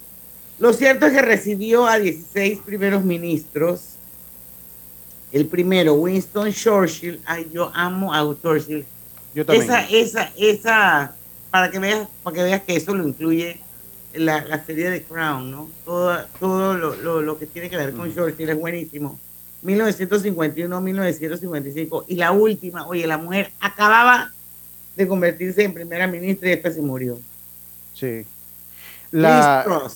Lo cierto es que recibió a 16 primeros ministros. El primero, Winston Churchill. Ay, yo amo a Churchill. Yo también. Esa, esa, esa, para que veas, para que veas que eso lo incluye la, la serie de Crown, ¿no? Todo, todo lo, lo, lo que tiene que ver con Churchill es buenísimo. 1951, 1955. Y la última, oye, la mujer acababa de convertirse en primera ministra y esta se murió. Sí. La,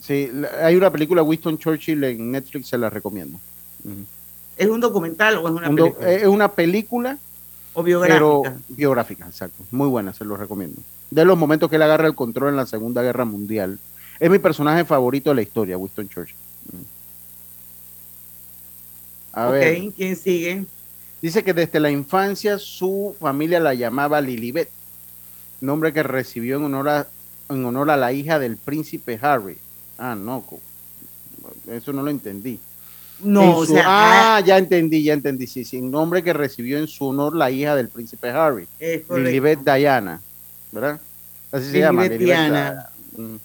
sí, la- hay una película Winston Churchill en Netflix, se la recomiendo. ¿Es un documental o es una Un película? es una película o biográfica. Pero biográfica, exacto. Muy buena, se lo recomiendo. De los momentos que él agarra el control en la Segunda Guerra Mundial. Es mi personaje favorito de la historia, Winston Churchill. A ver, ¿quién sigue? dice que desde la infancia su familia la llamaba Lilibet, nombre que recibió en honor a, en honor a la hija del príncipe Harry. Ah, no, eso no lo entendí. No, En o su- sea, ah, ya entendí, ya entendí. Sí, sí, nombre que recibió en su honor la hija del príncipe Harry. Lilibet Diana, ¿verdad? Así se llama. Lilibet Lilibet Diana. Diana. Mm.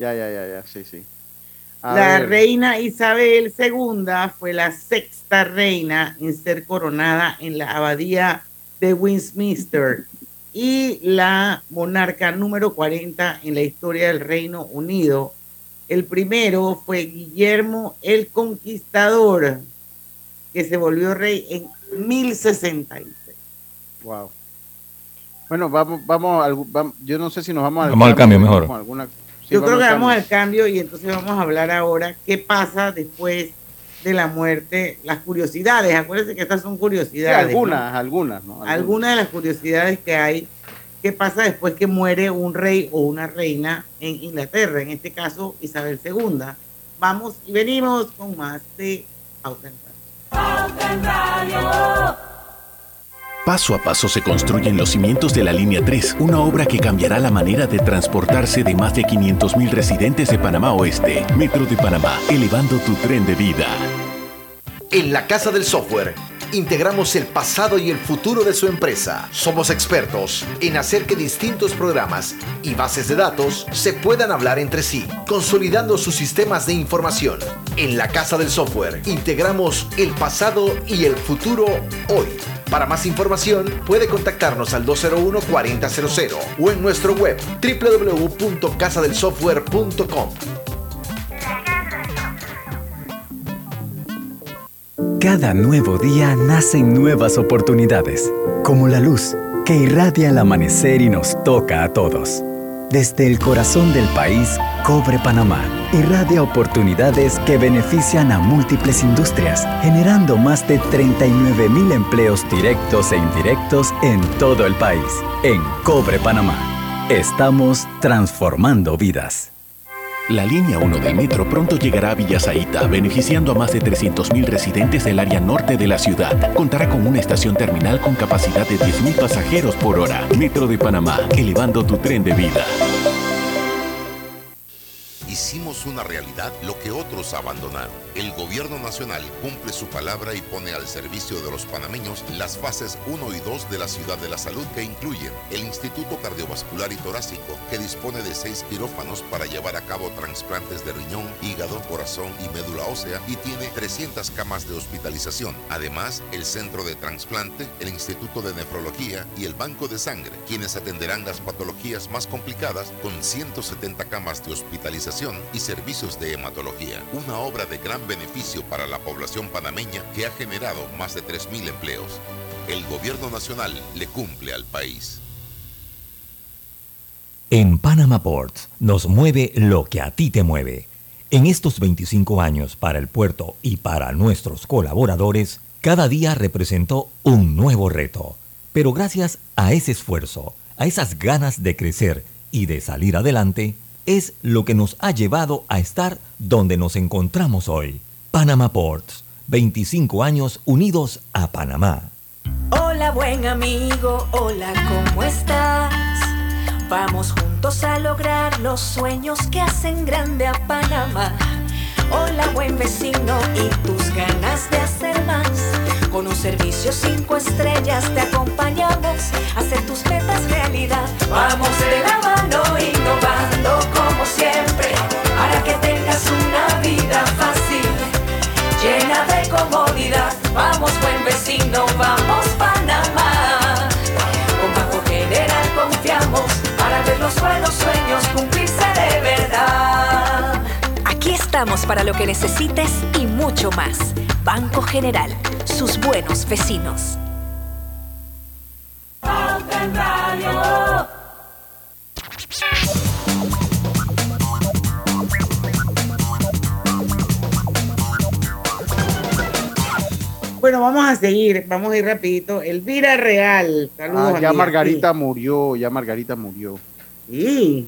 Ya, ya, ya, ya, sí, sí. A La ver, reina Isabel II fue la sexta reina en ser coronada en la abadía de Westminster y la monarca número 40 en la historia del Reino Unido El primero fue Guillermo el Conquistador, que se volvió rey en 1066. Wow. Bueno, vamos, vamos, yo no sé si nos vamos al Vamos al cambio mejor. Vamos a alguna- sí, Yo creo que vamos cambio. al cambio y entonces vamos a hablar ahora qué pasa después de la muerte, las curiosidades. Acuérdense que estas son Sí, curiosidades. ¿no? algunas, algunas, ¿no? Algunas de las curiosidades que hay. ¿Qué pasa después que muere un rey o una reina en Inglaterra? En este caso, Isabel II. Vamos y venimos con más de Pauta en Radio. Paso a paso se construyen los cimientos de la Línea 3, una obra que cambiará la manera de transportarse de más de 500.000 residentes de Panamá Oeste. Metro de Panamá, elevando tu tren de vida. En la Casa del Software integramos el pasado y el futuro de su empresa. Somos expertos en hacer que distintos programas y bases de datos se puedan hablar entre sí, consolidando sus sistemas de información. En la Casa del Software integramos el pasado y el futuro hoy. Para más información puede contactarnos al 201-4000 o en nuestro web www.casadelsoftware.com. Cada nuevo día nacen nuevas oportunidades, como la luz que irradia el amanecer y nos toca a todos. Desde el corazón del país, Cobre Panamá irradia oportunidades que benefician a múltiples industrias, generando más de 39 mil empleos directos e indirectos en todo el país. En Cobre Panamá, estamos transformando vidas. La línea 1 del metro pronto llegará a Villasaita, beneficiando a más de 300.000 residentes del área norte de la ciudad. Contará con una estación terminal con capacidad de 10.000 pasajeros por hora. Metro de Panamá, elevando tu tren de vida. Hicimos una realidad lo que otros abandonaron. El gobierno nacional cumple su palabra y pone al servicio de los panameños las fases 1 y 2 de la ciudad de la salud que incluyen el Instituto Cardiovascular y Torácico, que dispone de seis quirófanos para llevar a cabo trasplantes de riñón, hígado, corazón y médula ósea y tiene 300 camas de hospitalización. Además, el Centro de Transplante, el Instituto de Nefrología y el Banco de Sangre, quienes atenderán las patologías más complicadas con 170 camas de hospitalización y servicios de hematología. Una obra de gran beneficio para la población panameña que ha generado más de 3.000 empleos. El gobierno nacional le cumple al país. En Panama Ports nos mueve lo que a ti te mueve. En estos 25 años para el puerto y para nuestros colaboradores, cada día representó un nuevo reto. Pero gracias a ese esfuerzo, a esas ganas de crecer y de salir adelante, es lo que nos ha llevado a estar donde nos encontramos hoy. Panama Ports, 25 años unidos a Panamá. Hola buen amigo, hola, ¿cómo estás? Vamos juntos a lograr los sueños que hacen grande a Panamá. Hola buen vecino y tus ganas de hacer más. Con un servicio cinco estrellas te acompañamos a hacer tus metas realidad. Vamos de la mano innovando llena de comodidad. Vamos, buen vecino, vamos, Panamá. Con Banco General confiamos para ver los buenos sueños cumplirse de verdad. Aquí estamos para lo que necesites y mucho más. Banco General, sus buenos vecinos. Bueno, vamos a seguir, vamos a ir rapidito. Elvira Real, saludos. Ah, ya. Margarita murió, ya Margarita murió. Sí.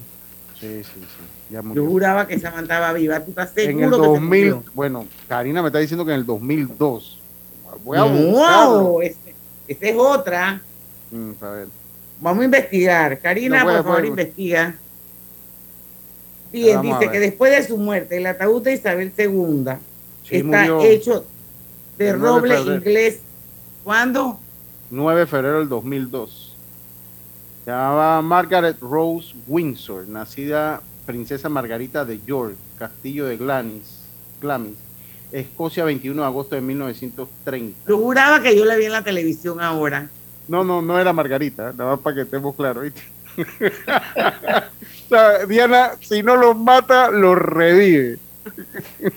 Sí, sí, sí. Ya Yo murió. juraba que esa estaba viva. ¿Tú estás En seguro el que se 2000, murió? bueno, Karina me está diciendo que en el 2002. Voy a No, buscarlo. este- esa es otra. Mm, a ver. Vamos a investigar. Karina, No, por favor, investiga. Bien, dice que después de su muerte, el ataúd de Isabel II Sí, está murió hecho de el 9 de roble inglés. ¿Cuándo? 9 de febrero del 2002. Se llamaba Margaret Rose Windsor, nacida princesa Margarita de York, castillo de Glamis, Glamis, Escocia, 21 de agosto de 1930. Yo juraba que yo la vi en la televisión ahora. No, no, no era Margarita, nada más para que estemos claros. O sea, Diana, si no los mata, los revive.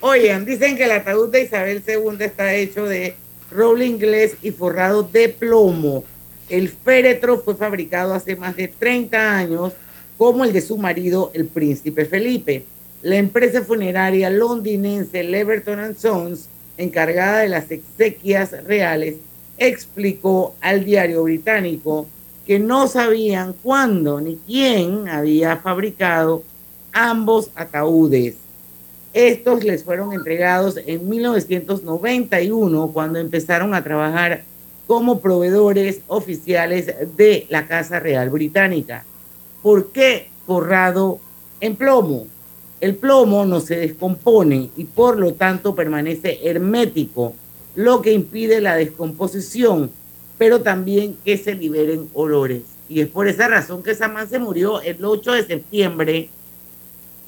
Oigan, dicen que el ataúd de Isabel II está hecho de roble inglés y forrado de plomo. El féretro fue fabricado hace más de 30 años, como el de su marido, el príncipe Felipe. La empresa funeraria londinense Leverton Sons, encargada de las exequias reales, explicó al diario británico que no sabían cuándo ni quién había fabricado ambos ataúdes. Estos les fueron entregados en 1991 cuando empezaron a trabajar como proveedores oficiales de la Casa Real Británica. ¿Por qué forrado en plomo? El plomo no se descompone y por lo tanto permanece hermético, lo que impide la descomposición, pero también que se liberen olores. Y es por esa razón que Samán se murió el 8 de septiembre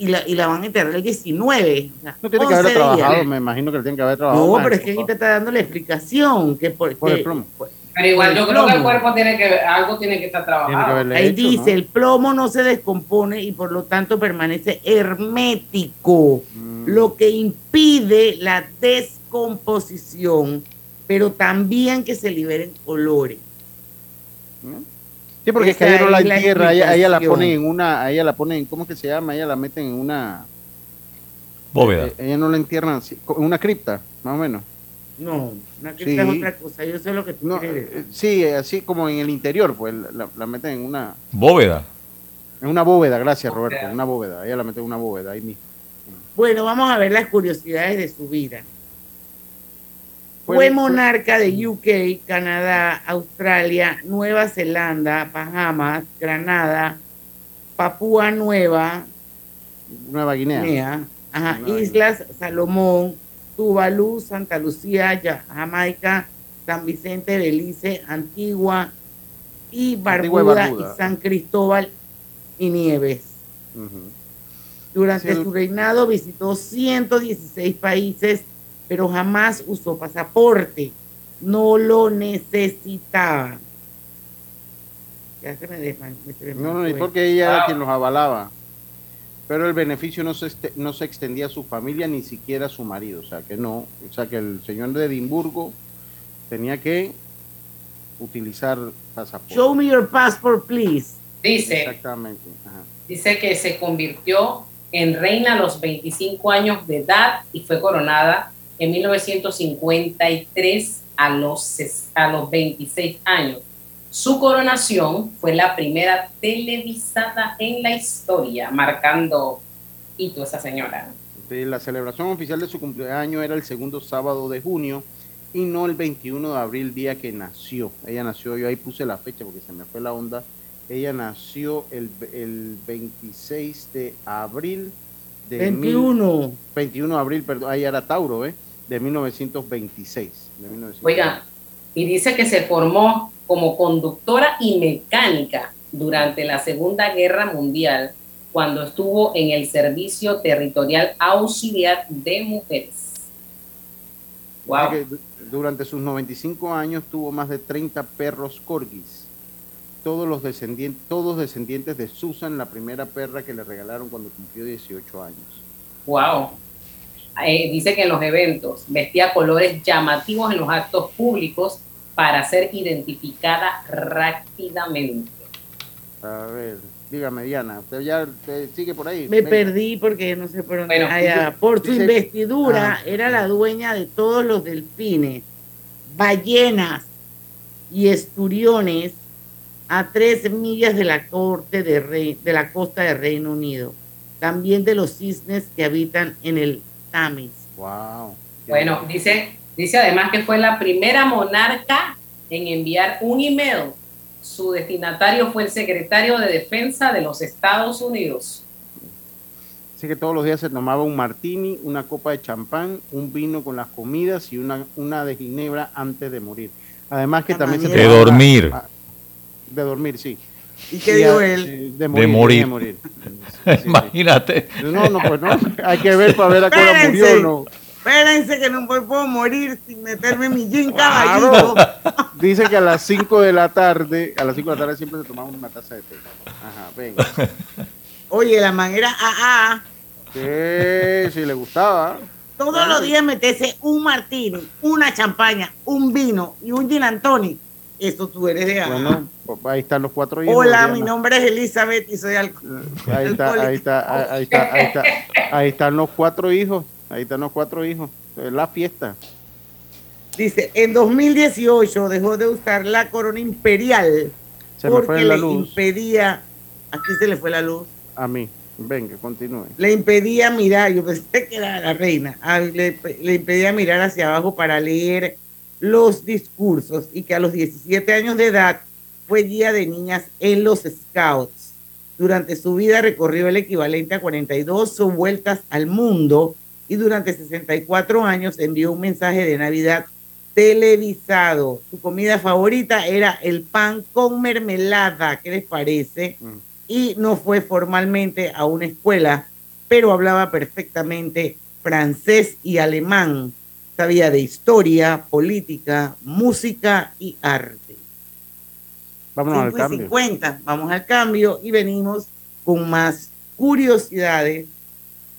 y la, y la van a enterrar el 19. o sea, No tiene que 11 haber trabajado, días. me imagino que tiene que haber trabajado. No, pero es que aquí te está dando la explicación. Que por, Por el que- plomo. Pero igual yo creo que el cuerpo tiene que, algo tiene que estar trabajado. Ahí dice, el plomo no se descompone y por lo tanto permanece hermético, Mm. lo que impide la descomposición, pero también que se liberen olores. Sí, porque es que no la la entierra, a ella, la ponen en una, a ella la ponen, ¿cómo que se llama? Ella la meten en una, Bóveda. eh, ella no la entierran en una cripta, más o menos. No, una cripta es otra cosa, yo sé lo que tú No, quieres decir. eh, sí, eh, así como en el interior, pues la, la meten en una, Bóveda. en una bóveda, gracias Roberto, en una bóveda, ella la meten en una bóveda ahí mismo. Bueno, vamos a ver las curiosidades de su vida. Fue- monarca de UK, Canadá, Australia, Nueva Zelanda, Bahamas, Granada, Papúa Nueva, Nueva Guinea. Guinea, ajá, Nueva Islas Salomón, Tuvalu, Santa Lucía, Jamaica, San Vicente, Belice, Antigua y Antigua y Barbuda, Barbuda. y San Cristóbal y Nieves. Durante Sí, su reinado visitó 116 países, pero jamás usó pasaporte. No lo necesitaba. Ya se me desman- me- se me No, no, ni porque ella era Wow. quien los avalaba. Pero el beneficio no se, este- no se extendía a su familia ni siquiera a su marido. O sea que no. O sea que el señor de Edimburgo tenía que utilizar pasaporte. Show me your passport, please. Dice, Exactamente. ajá. dice que se convirtió en reina a los 25 años de edad y fue coronada en 1953 a los, a los 26 años. Su coronación fue la primera televisada en la historia, marcando hito esa señora. La celebración oficial de su cumpleaños era el segundo sábado de junio y no el 21 de abril, día que nació. Ella nació, yo ahí puse la fecha porque se me fue la onda. Ella nació el, el 26 de abril de 21. mil- 21 de abril, perdón, ahí era Tauro, ¿eh? De 1926. De 1926. Oiga, y dice que se formó como conductora y mecánica durante la Segunda Guerra Mundial cuando estuvo en el Servicio Territorial Auxiliar de Mujeres. Wow. durante sus 95 años tuvo más de 30 perros corgis. Todos los descendientes, todos descendientes de Susan, la primera perra que le regalaron cuando cumplió 18 años. Wow. Eh, dice que en los eventos vestía colores llamativos en los actos públicos para ser identificada rápidamente. A ver, dígame Diana, usted ya te sigue por ahí. Me Venga. perdí porque no sé por dónde. Bueno, allá. dice- por su dice- investidura, Ah. era la dueña de todos los delfines, ballenas y esturiones a tres millas de la, corte de, Rei- de la costa de Reino Unido. También de los cisnes que habitan en el Tamis. Wow. Bueno, dice, dice además que fue la primera monarca en enviar un email. Su destinatario fue el secretario de Defensa de los Estados Unidos. Dice que todos los días se tomaba un martini, una copa de champán, un vino con las comidas y una, una de ginebra antes de morir. Además que también se De tomaba- dormir. Ah, De dormir, sí. ¿Y qué dijo él? De De morir. morir. De morir. Imagínate. No, no, pues no. Hay que ver para ver a qué hora murió no. Espérense que no puedo morir sin meterme mi jean Claro. caballito. Dice que a las 5 de la tarde, a las 5 de la tarde siempre se tomaba una taza de té. Ajá, venga. Oye, la manera AA. Sí, si le gustaba. Todos los días meterse un martini, una champaña, un vino y un gin and tonic. Eso tú eres de. Bueno, pues ahí están los cuatro hijos. Hola, Diana. mi nombre es Elizabeth y soy alcohólico. Ahí está, ahí está, ahí está, ahí está, ahí están los cuatro hijos. Ahí están los cuatro hijos. Es la fiesta. Dice, en 2018 dejó de usar la corona imperial Se me porque fue la le luz. impedía, aquí se le fue la luz, A mí. Venga, continúe. le impedía mirar, yo pensé que era la reina, ah, le, le impedía mirar hacia abajo para leer los discursos y que a los 17 años de edad fue guía de niñas en los Scouts. Durante su vida recorrió el equivalente a 42 vueltas al mundo y durante 64 años envió un mensaje de Navidad televisado. Su comida favorita era el pan con mermelada, ¿qué les parece? Y no fue formalmente a una escuela, pero hablaba perfectamente francés y alemán. Sabía de historia, política, música y arte. Vámonos al 5 y cambio. 50. Vamos al cambio y venimos con más curiosidades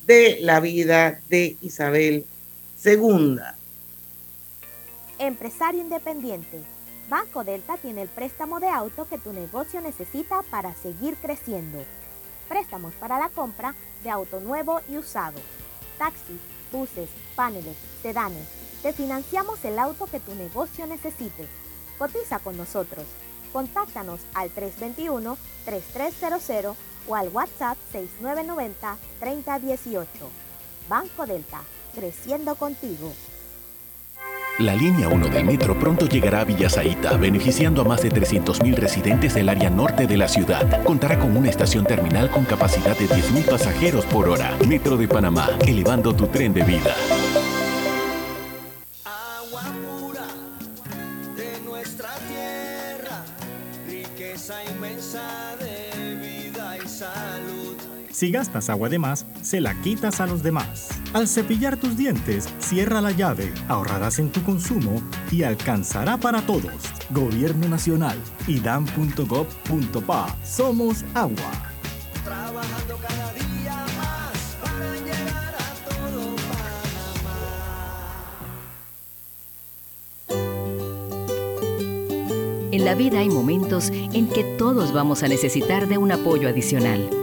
de la vida de Isabel II. Empresario independiente. Banco Delta tiene el préstamo de auto que tu negocio necesita para seguir creciendo. Préstamos para la compra de auto nuevo y usado. Taxis, buses, paneles, sedanes. Te financiamos el auto que tu negocio necesite. Cotiza con nosotros. Contáctanos al 321-3300 o al WhatsApp 6990-3018. Banco Delta, creciendo contigo. La línea 1 del metro pronto llegará a Villasaita, beneficiando a más de 300.000 residentes del área norte de la ciudad. Contará con una estación terminal con capacidad de 10.000 pasajeros por hora. Metro de Panamá, elevando tu tren de vida. Si gastas agua de más, se la quitas a los demás. Al cepillar tus dientes, cierra la llave, ahorrarás en tu consumo y alcanzará para todos. Gobierno Nacional, idam.gov.pa. Somos agua. Trabajando cada día más para llegar a todo En la vida hay momentos en que todos vamos a necesitar de un apoyo adicional.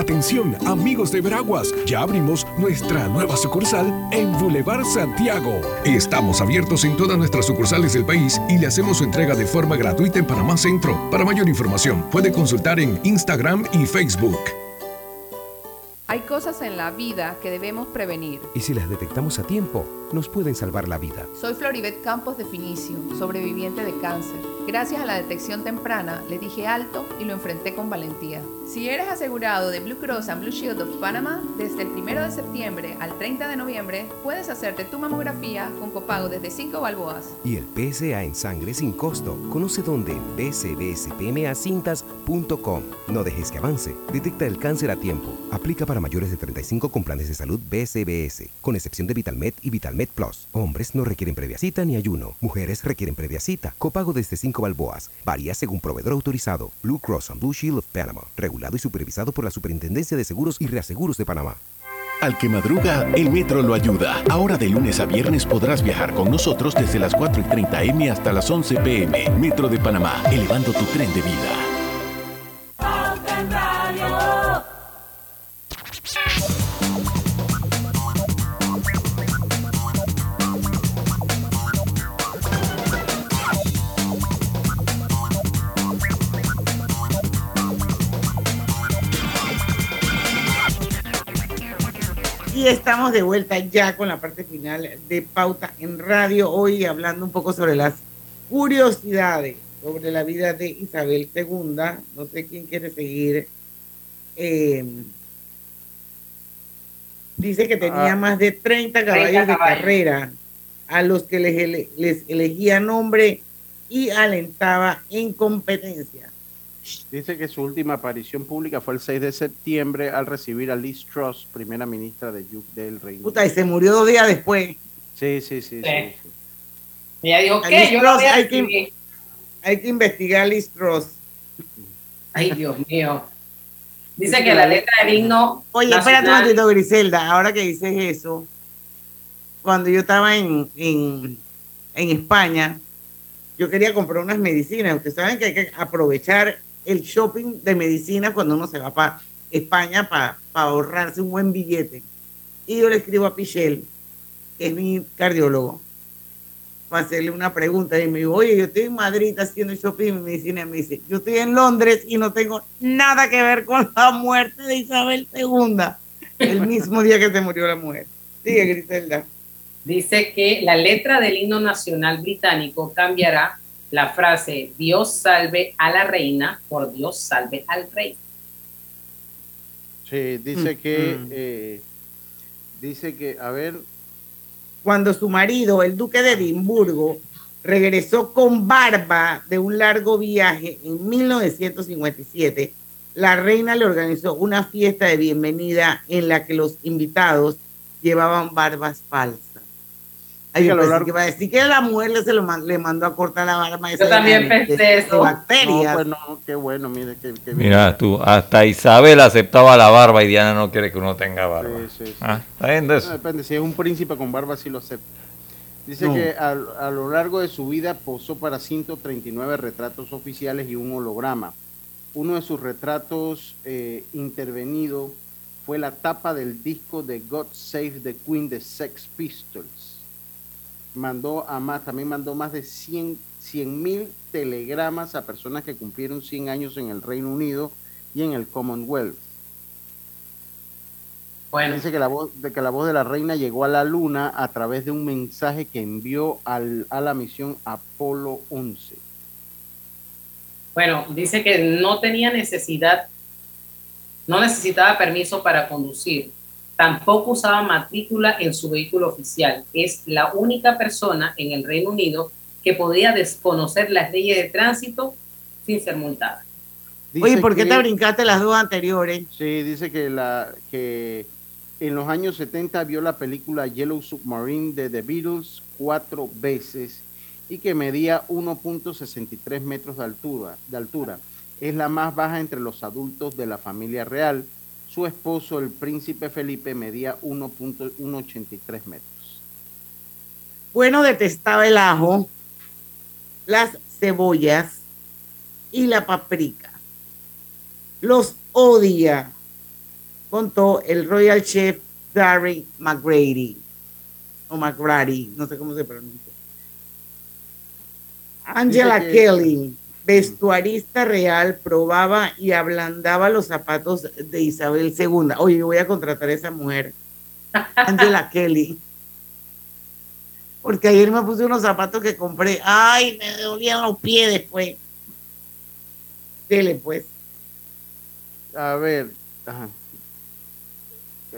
Atención, amigos de Veraguas, ya abrimos nuestra nueva sucursal en Boulevard Santiago. Estamos abiertos en todas nuestras sucursales del país y le hacemos su entrega de forma gratuita en Panamá Centro. Para mayor información, puede consultar en Instagram y Facebook. Hay cosas en la vida que debemos prevenir. Y si las detectamos a tiempo, nos pueden salvar la vida. Soy Floribet Campos de Finicio, sobreviviente de cáncer. Gracias a la detección temprana, le dije alto y lo enfrenté con valentía. Si eres asegurado de Blue Cross and Blue Shield of Panama, desde el 1 de septiembre al 30 de noviembre, puedes hacerte tu mamografía con copago desde 5 balboas. Y el PSA en sangre sin costo. Conoce dónde en bcbspmacintas.com. No dejes que avance. Detecta el cáncer a tiempo. Aplica para mayores de 35 con planes de salud BCBS, con excepción de VitalMed y VitalMed Plus. Hombres no requieren previa cita ni ayuno. Mujeres requieren previa cita. Copago desde 5 balboas. Varía según proveedor autorizado. Blue Cross and Blue Shield of Panama. Regulado y supervisado por la Superintendencia de Seguros y Reaseguros de Panamá. Al que madruga, el metro lo ayuda. Ahora de lunes a viernes podrás viajar con nosotros desde las 4 y 30 M hasta las 11 PM. Metro de Panamá, elevando tu tren de vida. Estamos de vuelta ya con la parte final de Pauta en Radio, hoy hablando un poco sobre las curiosidades sobre la vida de Isabel II. No sé quién quiere seguir. Eh, dice que tenía Ah. más de 30 caballos 30 de carrera. a los que les, ele- les elegía nombre y alentaba en competencia. Dice que su última aparición pública fue el 6 de septiembre al recibir a Liz Truss, primera ministra de del Reino Puta, y se murió dos días después. Sí, sí, sí. sí, Sí. sí. Ella dijo, ¿qué? Liz Yo Truss hay, que, hay que investigar a Liz Truss. Ay, Dios mío. Dice que la letra del himno. Oye, espérate un momentito, Griselda, ahora que dices eso, cuando yo estaba en, en, en España, yo quería comprar unas medicinas. Ustedes saben que hay que aprovechar el shopping de medicinas cuando uno se va para España para ahorrarse un buen billete. Y yo le escribo a Pichel, que es mi cardiólogo, para hacerle una pregunta. Y me dijo, oye, yo estoy en Madrid haciendo shopping de medicina. Y me dice, yo estoy en Londres y no tengo nada que ver con la muerte de Isabel II. El mismo día que se murió la mujer. Sigue, Griselda. Dice que la letra del himno nacional británico cambiará la frase Dios salve a la reina por Dios salve al rey. Sí, dice que, Mm. eh, dice que, a ver, Cuando su marido, el duque de Edimburgo, regresó con barba de un largo viaje en 1957, la reina le organizó una fiesta de bienvenida en la que los invitados llevaban barbas falsas. Ay, yo a lo pensé largo- que iba a decir que la mujer le, se lo man- le mandó a cortar la barba. Yo también de- de- pensé de eso. bacterias. no, pues no, qué bueno, mire, que, que Mira tú, hasta Isabel aceptaba la barba y Diana no quiere que uno tenga barba. Sí, sí, sí. Ah, ¿está bien de No, eso? depende, si es un príncipe con barba, sí lo acepta. Dice No. que a, a lo largo de su vida posó para 139 retratos oficiales y un holograma. Uno de sus retratos eh, intervenido fue la tapa del disco de God Save the Queen de Sex Pistols. Mandó a más, también mandó más de 100 mil telegramas a personas que cumplieron 100 años en el Reino Unido y en el Commonwealth. Bueno. Dice que la, voz, de que la voz de la reina llegó a la luna a través de un mensaje que envió al- a la misión Apolo 11. Bueno, dice que no tenía necesidad, no necesitaba permiso para conducir. Tampoco usaba matrícula en su vehículo oficial. Es la única persona en el Reino Unido que podía desconocer las leyes de tránsito sin ser multada. Oye, ¿por qué que- te brincaste las dos anteriores? Sí, dice que, la, que en los años 70 vio la película Yellow Submarine de The Beatles cuatro veces y que medía 1.63 metros de altura, de altura. Es la más baja entre los adultos de la familia real. Su esposo, el príncipe Felipe, medía 1.183 metros. Bueno, detestaba el ajo, las cebollas y la paprika. Los odia, contó el Royal Chef Gary McGrady, o McGrady, no sé cómo se pronuncia. Angela Dice que- Kelly, vestuarista real, probaba y ablandaba los zapatos de Isabel II. Oye, yo voy a contratar a esa mujer. Angela Kelly. Porque ayer me puse unos zapatos que compré. Ay, me dolían los pies después. Dele, pues. A ver, ajá.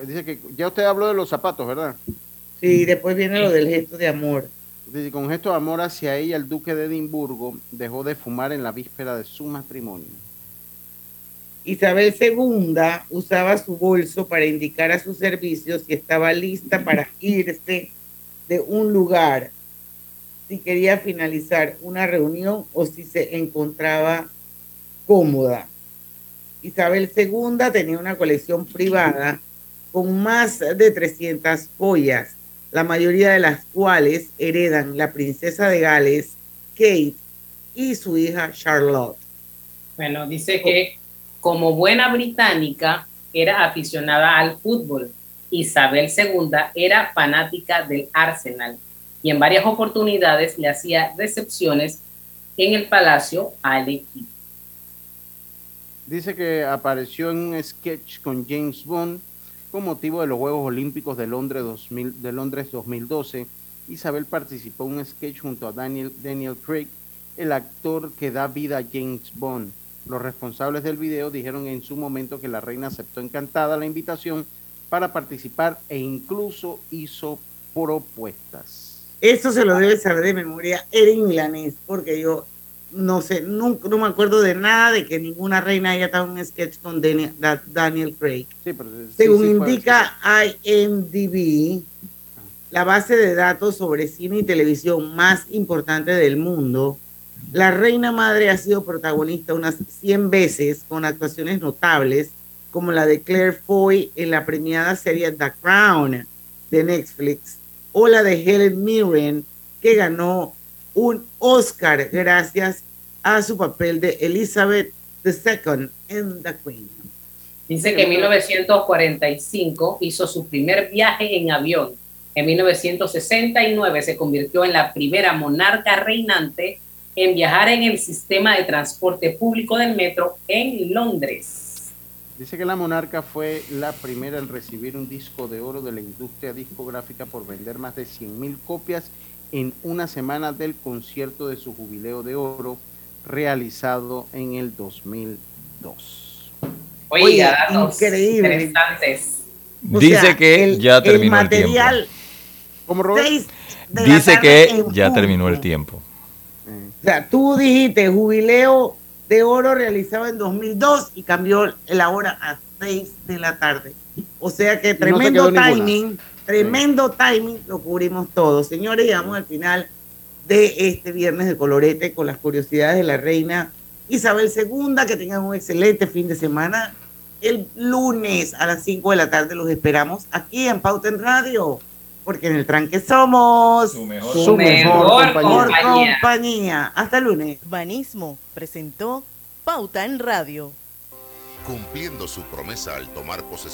dice que ya usted habló de los zapatos, ¿verdad? Sí, después viene lo del gesto de amor. Con gesto de amor hacia ella, el duque de Edimburgo dejó de fumar en la víspera de su matrimonio. Isabel II usaba su bolso para indicar a sus servicios si estaba lista para irse de un lugar, si quería finalizar una reunión o si se encontraba cómoda. Isabel II tenía una colección privada con más de 300 joyas, la mayoría de las cuales heredan la princesa de Gales, Kate, y su hija Charlotte. Bueno, dice que como buena británica era aficionada al fútbol. Isabel II era fanática del Arsenal y en varias oportunidades le hacía recepciones en el palacio al equipo. Dice que apareció en un sketch con James Bond con motivo de los Juegos Olímpicos de Londres, 2000 de Londres 2012. Isabel participó en un sketch junto a Daniel, Craig, el actor que da vida a James Bond. Los responsables del video dijeron en su momento que la reina aceptó encantada la invitación para participar e incluso hizo propuestas. Eso se lo debe saber de memoria Eric Milanés, porque yo no sé, nunca, no me acuerdo de nada de que ninguna reina haya estado en un sketch con Daniel, Da- Daniel Craig. Sí, pero sí, Según sí, indica IMDb, la base de datos sobre cine y televisión más importante del mundo, la reina madre ha sido protagonista unas 100 veces con actuaciones notables, como la de Claire Foy en la premiada serie The Crown de Netflix, o la de Helen Mirren, que ganó un Oscar gracias a su papel de Elizabeth II en The Queen. Dice que en 1945 hizo su primer viaje en avión. En 1969 se convirtió en la primera monarca reinante en viajar en el sistema de transporte público del metro en Londres. Dice que la monarca fue la primera en recibir un disco de oro de la industria discográfica por vender más de 100.000 copias en una semana del concierto de su jubileo de oro realizado en el 2002. Oiga, datos increíble. interesantes. O Dice sea, que el- ya terminó el, material tiempo. ¿Cómo, Robert? Dice que ya punto. terminó el tiempo. O sea, tú dijiste jubileo de oro realizado en 2002 y cambió la hora a 6 de la tarde. O sea que no se tremendo ninguna. Tremendo timing, lo cubrimos todo. Señores, llegamos al final de este viernes de colorete con las curiosidades de la reina Isabel II. Que tengan un excelente fin de semana. El lunes a las 5 de la tarde los esperamos aquí en Pauta en Radio, porque en el tranque somos su mejor, su mejor mejor compañía. compañía. Hasta el lunes. Banismo presentó Pauta en Radio. Cumpliendo su promesa al tomar posesión